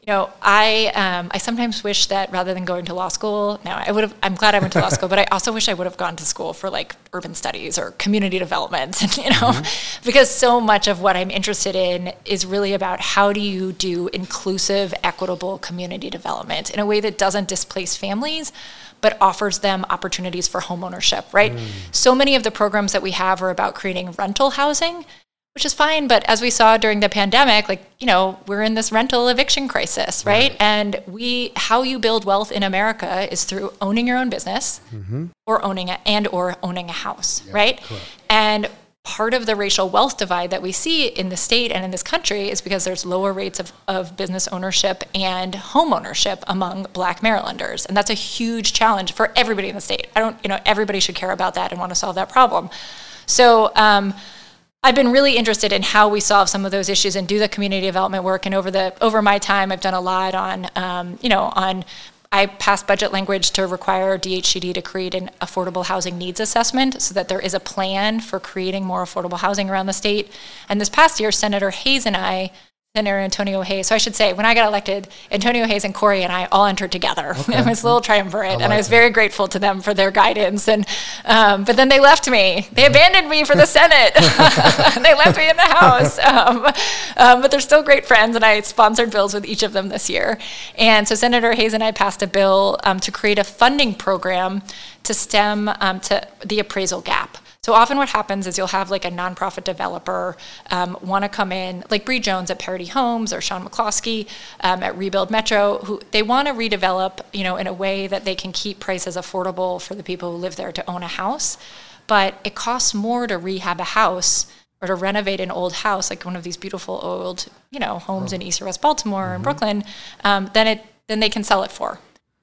you know, I um, I sometimes wish that rather than going to law school, now I would have. I'm glad I went to law school, but I also wish I would have gone to school for like urban studies or community development. You know, mm-hmm. because so much of what I'm interested in is really about how do you do inclusive, equitable community development in a way that doesn't displace families, but offers them opportunities for homeownership. Right. Mm. So many of the programs that we have are about creating rental housing which is fine. But as we saw during the pandemic, like, you know, we're in this rental eviction crisis, right? right. And we, how you build wealth in America is through owning your own business mm-hmm. or owning it and or owning a house, yep, right? Correct. And part of the racial wealth divide that we see in the state and in this country is because there's lower rates of, of business ownership and home ownership among black marylanders and that's a huge challenge for everybody in the state i don't you know everybody should care about that and want to solve that problem so um, I've been really interested in how we solve some of those issues and do the community development work. And over the over my time, I've done a lot on, um, you know, on. I passed budget language to require DHCD to create an affordable housing needs assessment so that there is a plan for creating more affordable housing around the state. And this past year, Senator Hayes and I Senator Antonio Hayes. So I should say, when I got elected, Antonio Hayes and Cory and I all entered together. Okay. it was a little triumvirate, I like and I was very grateful to them for their guidance. And um, but then they left me. They abandoned me for the Senate. they left me in the House. Um, um, but they're still great friends, and I sponsored bills with each of them this year. And so Senator Hayes and I passed a bill um, to create a funding program to stem um, to the appraisal gap. So often what happens is you'll have like a nonprofit developer um, want to come in, like Bree Jones at Parity Homes or Sean McCloskey um, at Rebuild Metro, who they want to redevelop, you know, in a way that they can keep prices affordable for the people who live there to own a house. But it costs more to rehab a house or to renovate an old house, like one of these beautiful old, you know, homes oh. in East or West Baltimore mm-hmm. and Brooklyn, um, than it than they can sell it for.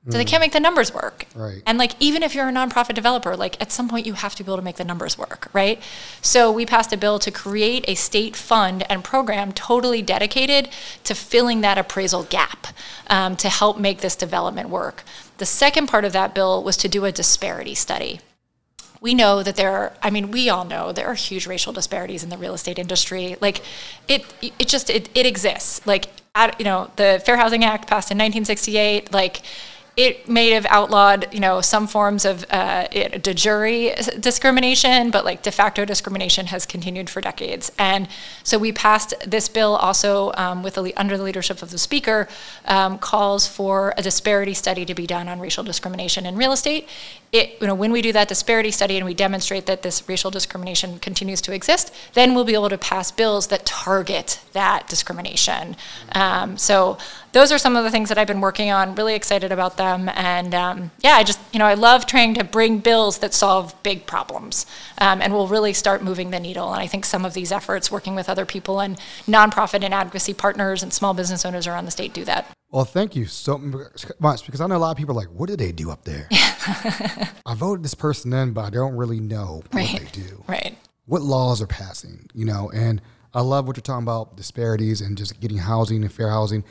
So they can't make the numbers work. Right. And like even if you're a nonprofit developer, like at some point you have to be able to make the numbers work, right? So we passed a bill to create a state fund and program totally dedicated to filling that appraisal gap um, to help make this development work. The second part of that bill was to do a disparity study. We know that there are, I mean, we all know there are huge racial disparities in the real estate industry. Like it, it just, it, it exists. Like, at, you know, the Fair Housing Act passed in 1968, like, it may have outlawed, you know, some forms of uh, de jure discrimination, but like de facto discrimination has continued for decades. And so we passed this bill also um, with the, under the leadership of the speaker, um, calls for a disparity study to be done on racial discrimination in real estate it, you know, when we do that disparity study and we demonstrate that this racial discrimination continues to exist, then we'll be able to pass bills that target that discrimination. Um, so those are some of the things that I've been working on. Really excited about them, and um, yeah, I just you know I love trying to bring bills that solve big problems, um, and will really start moving the needle. And I think some of these efforts, working with other people and nonprofit and advocacy partners and small business owners around the state, do that. Well, thank you so much because I know a lot of people are like, what do they do up there? I voted this person in, but I don't really know right. what they do. Right. What laws are passing, you know? And I love what you're talking about disparities and just getting housing and fair housing.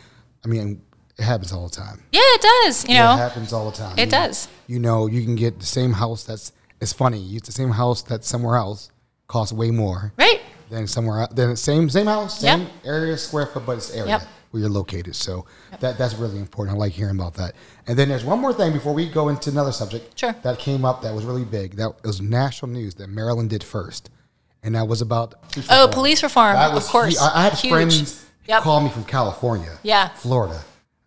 I mean, it happens all the time. Yeah, it does. You know, it happens all the time. It you does. Know, you know, you can get the same house that's, it's funny, it's the same house that somewhere else costs way more. Right. Than somewhere else. Then same, same house, same yep. area, square foot, but it's area. Yep where you're located. So yep. that that's really important. I like hearing about that. And then there's one more thing before we go into another subject. Sure. That came up that was really big. That was national news that Maryland did first, and that was about oh police reform. Was, of course, I, I had Huge. friends yep. call me from California. Yeah. Florida.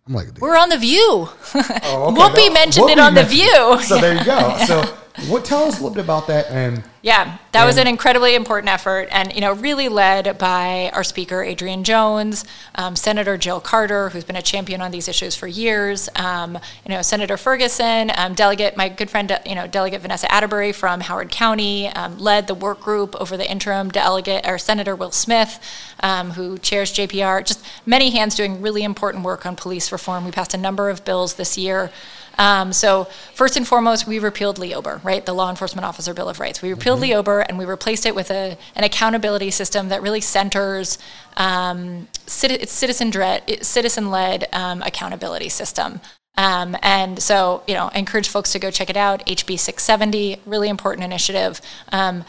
I'm like, we're on the View. Oh, okay. Whoopi mentioned Whoopi it on mentioned the View. So there you go. So What tell us a little bit about that and Yeah, that was an incredibly important effort, and you know, really led by our speaker Adrienne Jones, um, Senator Jill Carter, who's been a champion on these issues for years. Um, you know, Senator Ferguson, um, Delegate, my good friend, you know, Delegate Vanessa Atterbeary from Howard County, um, led the work group over the interim delegate or Senator Will Smith, um, who chairs JPR. Just many hands doing really important work on police reform. We passed a number of bills this year. Um, so first and foremost, we repealed LEOBR, right? The Law Enforcement Officer Bill of Rights. We repealed LEOBR and we replaced it with a, an accountability system that really centers um, citi- citizen dread, citizen-led um, accountability system. Um, and so, you know, I encourage folks to go check it out. HB 670, really important initiative. Um,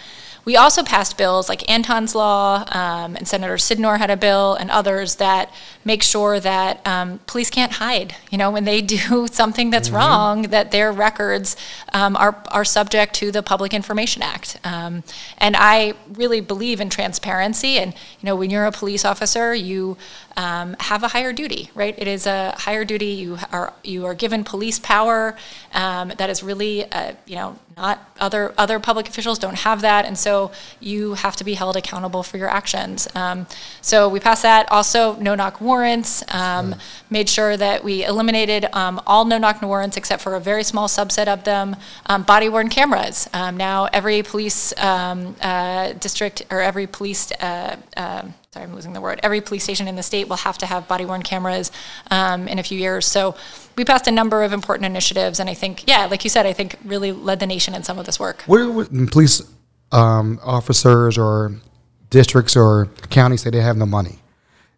we also passed bills like Anton's Law, um, and Senator Sydnor had a bill, and others that make sure that um, police can't hide. You know, when they do something that's wrong, that their records um, are are subject to the Public Information Act. Um, and I really believe in transparency. And you know, when you're a police officer, you um, have a higher duty, right? It is a higher duty. You are you are given police power um, that is really, uh, you know, not other other public officials don't have that, and so you have to be held accountable for your actions. Um, so we passed that. Also, no knock warrants. Um, Made sure that we eliminated um, all no knock warrants except for a very small subset of them. Um, body worn cameras. Um, now every police um, uh, district or every police. Uh, um sorry, I'm losing the word. Every police station in the state will have to have body worn cameras um, in a few years. So we passed a number of important initiatives, and I think, yeah, like you said, I think really led the nation in some of this work. what police um, officers or districts or counties say they have no money?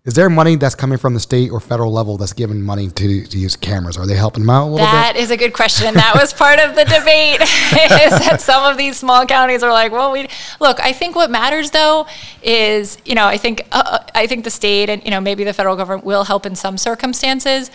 Is there money that's coming from the state or federal level that's giving money to, to use cameras? Are they helping them out a little That bit? is a good question. That was part of the debate. is that some of these small counties are like, well, we look. I think what matters though is, you know, I think uh, I think the state and you know maybe the federal government will help in some circumstances,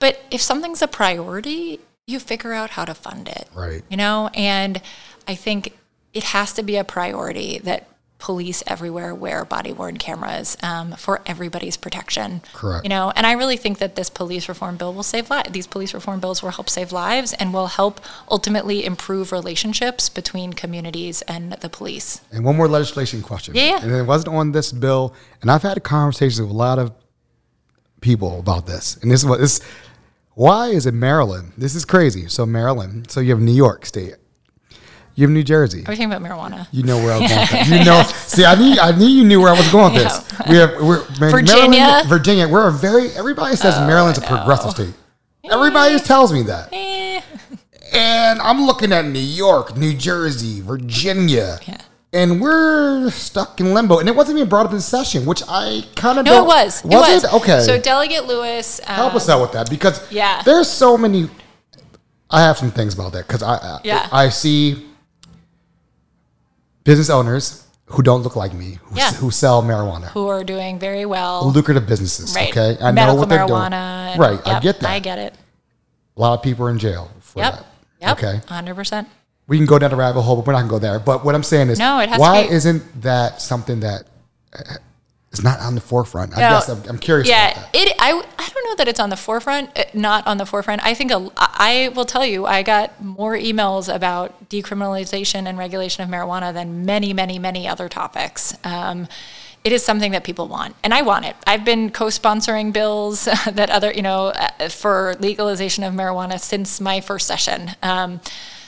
but if something's a priority, you figure out how to fund it. Right. You know, and I think it has to be a priority that police everywhere wear body worn cameras um, for everybody's protection. Correct. You know, and I really think that this police reform bill will save lives. These police reform bills will help save lives and will help ultimately improve relationships between communities and the police. And one more legislation question. Yeah. And it wasn't on this bill. And I've had conversations with a lot of people about this. And this is what this why is it Maryland? This is crazy. So Maryland. So you have New York State. You have New Jersey. Are we talking about marijuana? You know where I was going. With. You know, see, I knew, I knew you knew where I was going with this. We have we're Virginia? Maryland, Virginia. We're a very everybody says Maryland's a progressive state. Everybody tells me that, Eh, and I'm looking at New York, New Jersey, Virginia, Yeah. and we're stuck in limbo. And it wasn't even brought up in session, which I kind of no, it was. Was it was. it okay? So Delegate Lewis. Um, Help us out with that because yeah. there's so many. I have some things about that because I I, Yeah. I see business owners who don't look like me who, Yeah. s- who sell marijuana, who are doing very well. lucrative businesses. Right. Okay, I Medical know what they're doing. and- Right, I get that. I get it. A lot of people are in jail for Yep. that. Yep. Okay, 100%. we can go down the rabbit hole, but we're not gonna go there. But what I'm saying is, No, it has why isn't that something that uh, is not on the forefront? I No. guess I'm, I'm curious Yeah, about that. it. I, I don't know that it's on the forefront. uh, Not on the forefront. I think a, I will tell you, I got more emails about decriminalization and regulation of marijuana than many, many, many other topics. Um, it is something that people want, and I want it. I've been co-sponsoring bills that other, you know, uh, for legalization of marijuana since my first session. Um,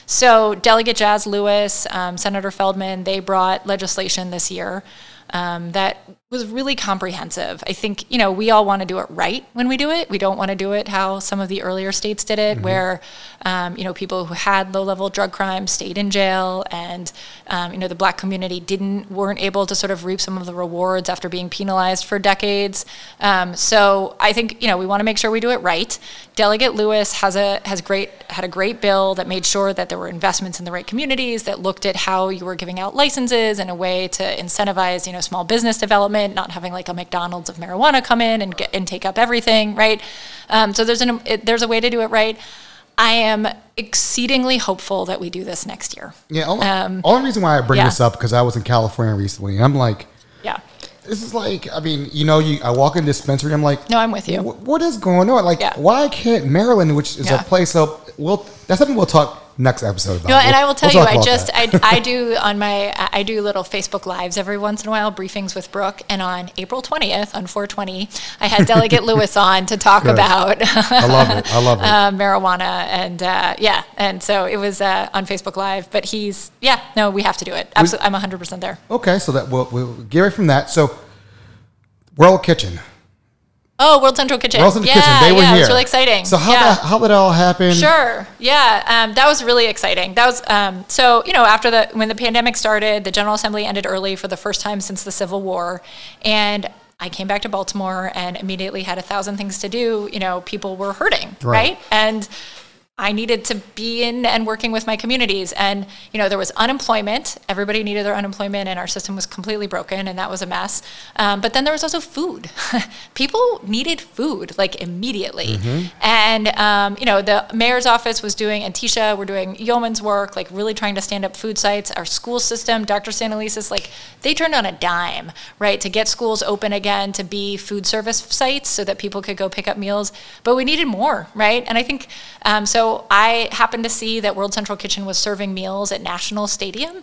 so Delegate Jazz Lewis, um, Senator Feldman, they brought legislation this year um, that was really comprehensive. I think you know we all want to do it right when we do it. We don't want to do it how some of the earlier states did it, where um, you know people who had low-level drug crimes stayed in jail, and um, you know the black community didn't weren't able to sort of reap some of the rewards after being penalized for decades. Um, so I think you know we want to make sure we do it right. Delegate Lewis has a has great had a great bill that made sure that there were investments in the right communities that looked at how you were giving out licenses in a way to incentivize you know small business development, not having like a McDonald's of marijuana come in and get and take up everything, right? Um, so there's an it, there's a way to do it right. I am exceedingly hopeful that we do this next year. Yeah, only, Um, only reason why I bring yeah. this up because I was in California recently. and I'm like, Yeah. this is like, I mean, you know, you I walk in dispensary, I'm like, No, I'm with you. What is going on? Like, Yeah. why can't Maryland, which is Yeah. a place of, we'll, that's something we'll talk next episode. About No, and We'll- I will tell we'll you, I just. I, I do on my I do little Facebook lives every once in a while, briefings with Brooke, and on April twentieth on 420, I had Delegate Lewis on to talk Good. about I love it. I love it. uh, marijuana and uh, yeah, and so it was uh, on Facebook Live. But he's yeah, no, we have to do it. Absolutely, I'm 100 percent there. okay, so that we'll, we'll get away from that. So, World Kitchen. Oh, World Central Kitchen. World Central yeah, Kitchen. They were yeah, here. it was really exciting. So how yeah. that how that all happened? Sure. Yeah. Um, that was really exciting. That was um, so you know after the when the pandemic started, the General Assembly ended early for the first time since the Civil War, and I came back to Baltimore and immediately had a thousand things to do. You know, people were hurting, Right. right? And I needed to be in and working with my communities. And, you know, there was unemployment. Everybody needed their unemployment, and our system was completely broken, and that was a mess. Um, but then there was also food. People needed food, like immediately. And, um, you know, the mayor's office was doing, and Tisha were doing yeoman's work, like really trying to stand up food sites. Our school system, Dr. Santelises, like, they turned on a dime, right, to get schools open again, to be food service sites so that people could go pick up meals. But we needed more, right? And I think, um, so I happened to see that World Central Kitchen was serving meals at National Stadium.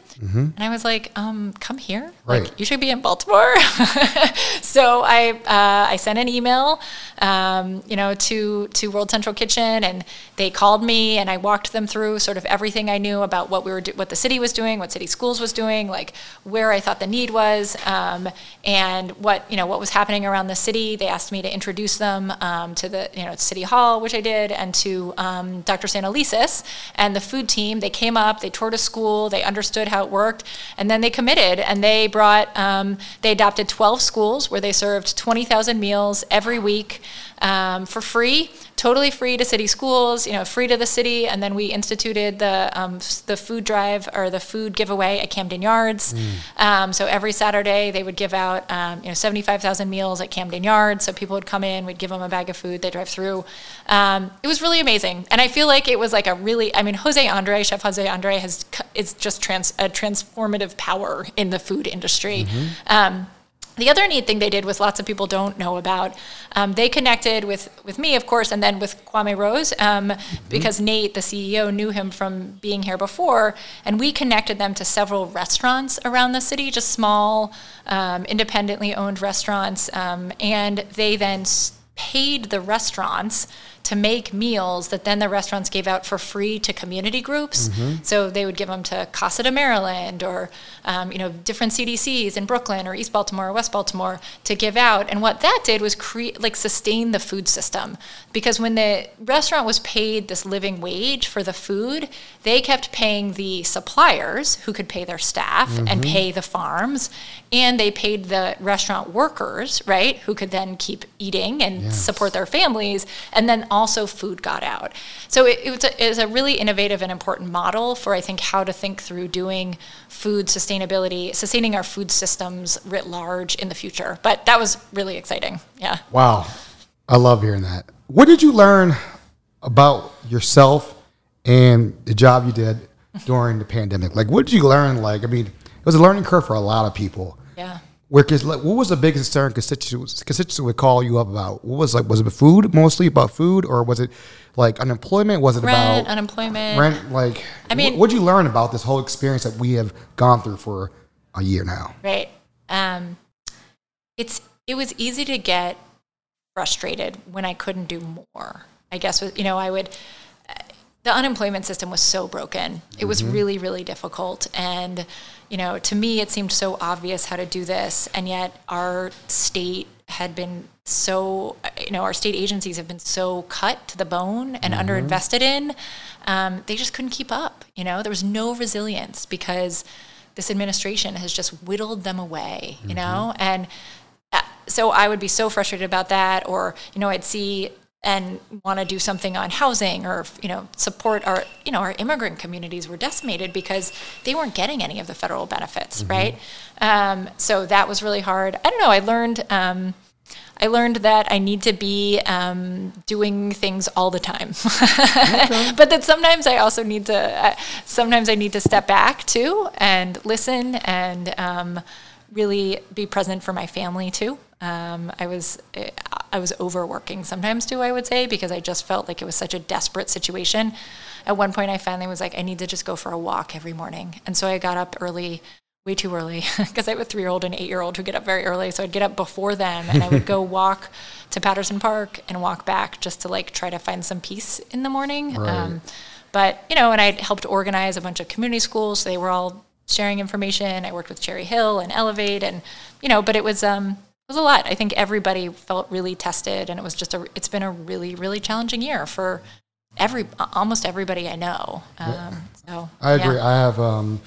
And I was like, um, come here. Right. Like, you should be in Baltimore. so I, uh, I sent an email, um, you know, to, to World Central Kitchen and they called me and I walked them through sort of everything I knew about what we were, do- what the city was doing, what city schools was doing, like where I thought the need was, um, and what, you know, what was happening around the city. They asked me to introduce them, um, to the, you know, City Hall, which I did, and to, um, Dr. Santelises and the food team. They came up, they toured a school, they understood how it worked, and then they committed and they brought, um, they adopted 12 schools where they served 20,000 meals every week um, for free, totally free to city schools, you know, free to the city. And then we instituted the um, the food drive or the food giveaway at Camden Yards. Um, so every Saturday they would give out, um, you know, 75,000 meals at Camden Yards. So people would come in, we'd give them a bag of food, they drive through. Um, it was really amazing, and I feel like it was like a really, I mean, Jose Andre, Chef Jose Andre, has is just trans a transformative power in the food industry. Um, the other neat thing they did, with lots of people don't know about, um, they connected with with me, of course, and then with Kwame Rose, um, because Nate, the CEO, knew him from being here before, and we connected them to several restaurants around the city, just small, um, independently owned restaurants, um, and they then paid the restaurants to make meals that then the restaurants gave out for free to community groups. So they would give them to Casa de Maryland or, um, you know, different CDCs in Brooklyn or East Baltimore or West Baltimore to give out. And what that did was create, like, sustain the food system. Because when the restaurant was paid this living wage for the food, they kept paying the suppliers who could pay their staff and pay the farms. And they paid the restaurant workers, right, who could then keep eating and support their families. And then also food got out. So it, it, was a, it was a really innovative and important model for, I think, how to think through doing food sustainability, sustaining our food systems writ large in the future. But that was really exciting. Yeah. Wow. I love hearing that. What did you learn about yourself and the job you did during the pandemic? Like, what did you learn? Like, I mean, it was a learning curve for a lot of people. Yeah. Where, cause, like, what was the biggest concern constituents, constituents would call you up about? What was like, was it food, mostly about food, or was it like unemployment? Was it Rent, about unemployment. rent? Like, I mean- what did you learn about this whole experience that we have gone through for a year now? Right. Um, it's it was easy to get frustrated when I couldn't do more. I guess with- you know I would. The unemployment system was so broken. It was really really difficult, and you know to me it seemed so obvious how to do this, and yet our state had been so you know our state agencies have been so cut to the bone and underinvested in. Um, they just couldn't keep up. You know there was no resilience because this administration has just whittled them away, you know? And uh, so I would be so frustrated about that, or, you know, I'd see and want to do something on housing or, you know, support our, you know, our immigrant communities were decimated because they weren't getting any of the federal benefits, right? Um, so that was really hard. I don't know. I learned, um, I learned that I need to be um, doing things all the time, but that sometimes I also need to. Uh, sometimes I need to step back too and listen and um, really be present for my family too. Um, I was I was overworking sometimes too. I would say because I just felt like it was such a desperate situation. At one point, I finally was like, I need to just go for a walk every morning, and so I got up early way too early because I have a three year old and eight year old who get up very early. So I'd get up before them and I would go walk to Patterson Park and walk back just to like try to find some peace in the morning. Right. Um, but, you know, and I helped organize a bunch of community schools. So they were all sharing information. I worked with Cherry Hill and Elevate and, you know, but it was, um, was a lot. I think everybody felt really tested and it was just a, it's been a really, really challenging year for every, almost everybody I know. Um, so I agree. yeah. I have um,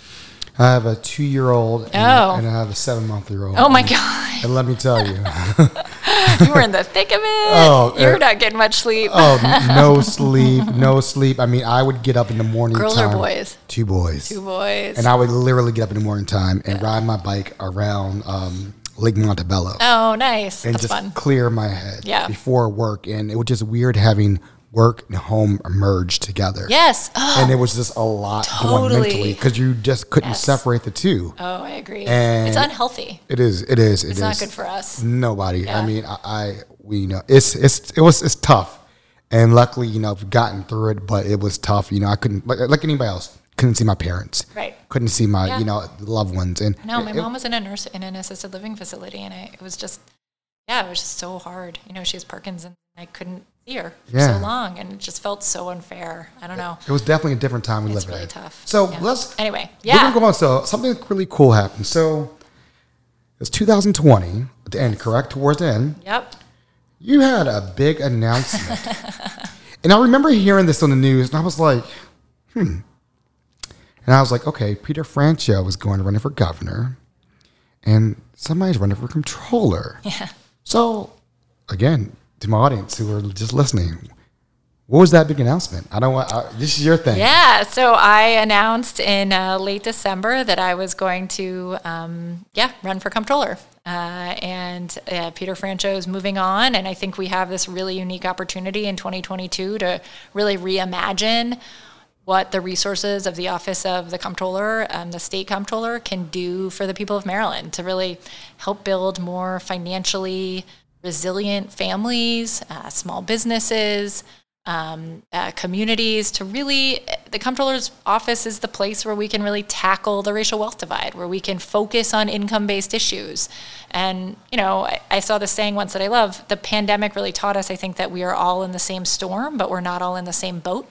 I have a two year old and, Oh. and I have a seven month year old. Oh my God. And let me tell you, you were in the thick of it. Oh, You're uh, not getting much sleep. oh, no sleep, no sleep. I mean, I would get up in the morning Girls or boys? Two boys. Two boys. And I would literally get up in the morning time and ride my bike around um, Lake Montebello oh, nice. and That's just fun. clear my head Yeah. before work. And it was just weird having work and home merged together. Yes. Oh, And it was just a lot going Totally. mentally because you just couldn't Yes. separate the two. oh, I agree. And- it's unhealthy. It is. It is. It It's is. not good for us. Nobody. Yeah. I mean, I, I we know it's it's it was it's tough, and luckily, you know, I've gotten through it. But it was tough. You know, I couldn't like, like anybody else. Couldn't see my parents. Right. Couldn't see my Yeah. you know loved ones. And No, my it- mom was in a nurse in an assisted living facility, and I, it was just, yeah, it was just so hard. You know, she has Parkinson's, and I couldn't see her for Yeah. so long, and it just felt so unfair. I don't know. It was definitely a different time we It's lived really in. tough. So Yeah. let's Anyway, Yeah. We're gonna go on. So something really cool happened. So it was 2020 at the end, correct? Towards the end, Yep. you had a big announcement, and I remember hearing this on the news, and I was like, hmm. And I was like, okay, Peter Franchot is going to run for governor, and somebody's running for controller. Yeah. So, again, to my audience who are just listening, what was that big announcement? I don't want. I, this is your thing. Yeah, so I announced in uh, late December that I was going to, um, yeah, run for comptroller. Uh, and uh, Peter Franchot is moving on, and I think we have this really unique opportunity in 2022 to really reimagine what the resources of the Office of the Comptroller, um, the State Comptroller, can do for the people of Maryland to really help build more financially resilient families, uh, small businesses, um, uh, communities to really the comptroller's office is the place where we can really tackle the racial wealth divide where we can focus on income-based issues. And you know I, I saw this saying once that i love the pandemic really taught us i think that we are all in the same storm but we're not all in the same boat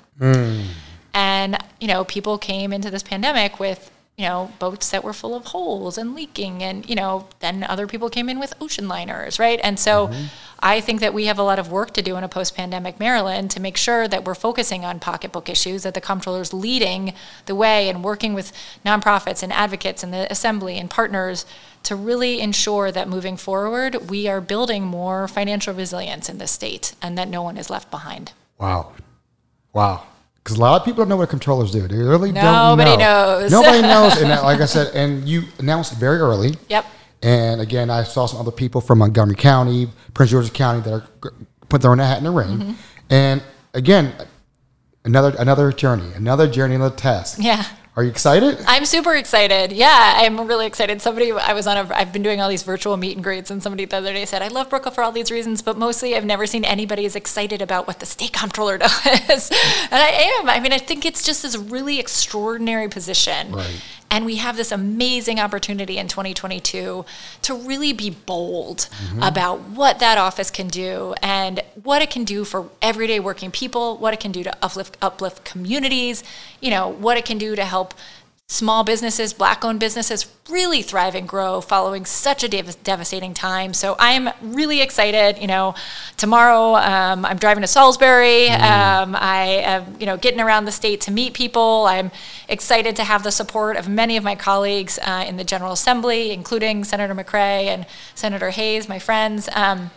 and you know people came into this pandemic with you know boats that were full of holes and leaking and you know then other people came in with ocean liners right and so mm-hmm. i think that we have a lot of work to do in a post-pandemic maryland to make sure that we're focusing on pocketbook issues that the comptroller's leading the way and working with nonprofits and advocates and the assembly and partners to really ensure that moving forward we are building more financial resilience in the state and that no one is left behind Wow. Wow. Because a lot of people don't know what controllers do. They really Nobody don't know. Nobody knows. Nobody knows. And like I said, and you announced very early. yep And again, I saw some other people from Montgomery County, Prince George's County that are put their own hat in the ring. Mm-hmm. And again, another another journey, another journey, another test. yeah Are you excited? I'm super excited. Yeah, I'm really excited. Somebody, I was on a, I've been doing all these virtual meet and greets, and somebody the other day said, I love Brooke Lierman for all these reasons, but mostly I've never seen anybody as excited about what the state comptroller does. and I am. I mean, I think it's just this really extraordinary position. Right. And we have this amazing opportunity in 2022 to really be bold mm-hmm. about what that office can do and what it can do for everyday working people, what it can do to uplift uplift communities, you know, what it can do to help small businesses, black owned businesses really thrive and grow following such a dev- devastating time. So I'm really excited. You know, tomorrow um, I'm driving to Salisbury. Um, I am, you know, getting around the state to meet people. I'm excited to have the support of many of my colleagues uh, in the General Assembly, including Senator McCray and Senator Hayes, my friends. Um,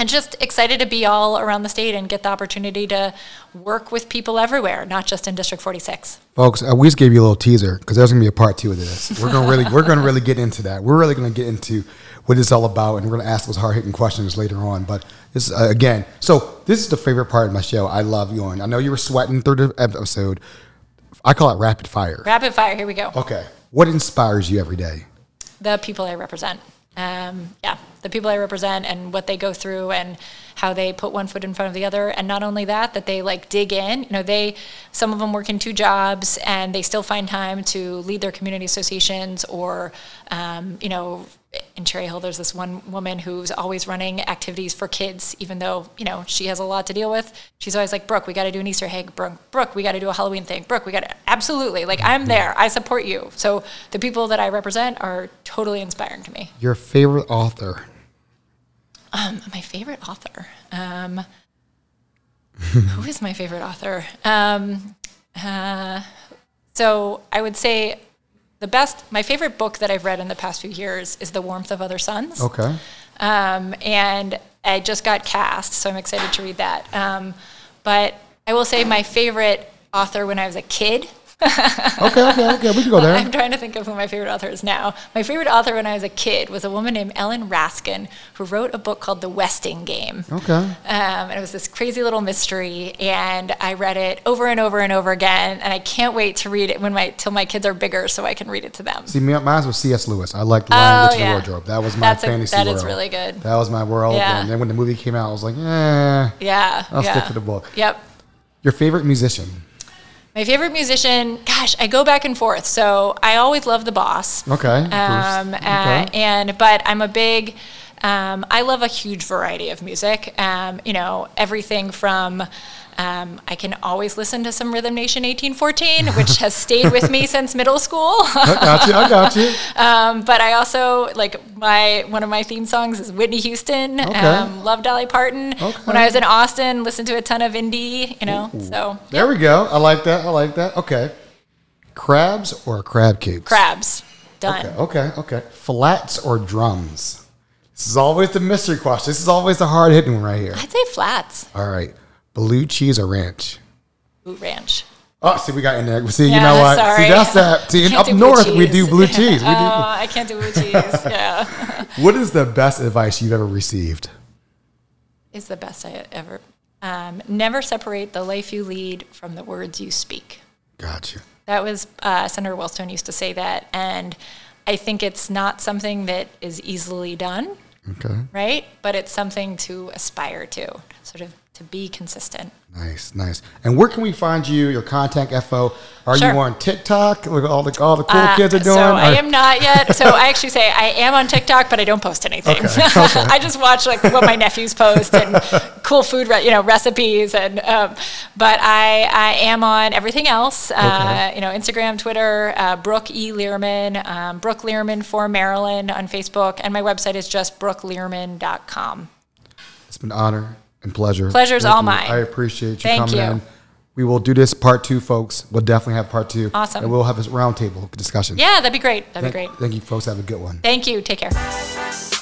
and just excited to be all around the state and get the opportunity to work with people everywhere, not just in District 46. Folks, uh, we just gave you a little teaser because there's gonna be a part two of this. We're gonna really, we're gonna really get into that. We're really gonna get into what it's all about, and we're gonna ask those hard hitting questions later on. But this uh, again, so this is the favorite part of my show. I love you on. I know you were sweating through the episode. I call it rapid fire. Rapid fire, here we go. Okay, what inspires you every day? The people I represent. Um, yeah, the people I represent and what they go through and how they put one foot in front of the other. And not only that, that they like dig in. You know, they some of them work in two jobs and they still find time to lead their community associations or, um, you know, in Cherry Hill, there's this one woman who's always running activities for kids, even though you know she has a lot to deal with. She's always like, "Brooke, we got to do an Easter egg. Brooke, Brooke, we got to do a Halloween thing. Brooke, we got to absolutely like I'm there. I support you." So the people that I represent are totally inspiring to me. Your favorite author? Um, my favorite author. Um, who is my favorite author? Um, uh, so I would say the best, my favorite book that I've read in the past few years is The Warmth of Other Suns. Okay. Um, and I just got Caste, so I'm excited to read that. Um, but I will say my favorite author when I was a kid okay, okay, okay. We can go there. I'm trying to think of who my favorite author is now. My favorite author when I was a kid was a woman named Ellen Raskin who wrote a book called The Westing Game. Okay. Um, and it was this crazy little mystery, and I read it over and over and over again, and I can't wait to read it when my till my kids are bigger so I can read it to them. See, mine was C.S. Lewis. I liked Lion, oh, Witch, yeah. Wardrobe. That was my That's fantasy a, That world. is really good. That was my world. Yeah. And then when the movie came out, I was like, eh. Yeah. I'll yeah. stick to the book. Yep. Your favorite musician? My favorite musician, gosh, I go back and forth. So I always love the boss. Okay. Um, okay. uh, and but I'm a big. Um, I love a huge variety of music. Um, you know, everything from. Um, I can always listen to some Rhythm Nation 1814, which has stayed with me since middle school. I got you. I got you. Um, but I also like my one of my theme songs is Whitney Houston. Okay. Um, love Dolly Parton. Okay. When I was in Austin, listened to a ton of indie. You know, so There we go. I like that. I like that. Okay. Crabs or crab cakes? crabs done. Okay. Okay. Okay. Flats or drums? This is always the mystery question. This is always the hard hitting one right here. I'd say flats. All right. Blue cheese or ranch? Ranch. Oh, see, we got in there. See, you know what? sorry. See, that's that. See, up north, we do blue cheese. We oh, do. I can't do blue cheese. yeah, What is the best advice you've ever received? is the best I ever. Um, never separate the life you lead from the words you speak. Gotcha. That was uh, Senator Wellstone used to say that, and I think it's not something that is easily done, Okay. right? But it's something to aspire to, sort of to be consistent. Nice, nice. And where can we find you? Your contact info? Are Sure. you on TikTok? Look at all the all the cool Uh, kids are doing. So I am not yet. So I actually say I am on TikTok, but I don't post anything. Okay, okay. I just watch like what my nephews post and cool food, re- you know, recipes. And um, but I I am on everything else. Uh, Okay. You know, Instagram, Twitter, uh, Brooke E Lierman, um, Brooke Lierman for Maryland on Facebook, and my website is just brookelierman.com. It's been an honor and pleasure. Pleasure's Thank all you. mine. I appreciate you Thank coming you. in. We will do this part two, folks. We'll definitely have part two. Awesome. And we'll have a roundtable discussion. Yeah, that'd be great. That'd Thank, be great. thank you, folks. Have a good one. Thank you. Take care.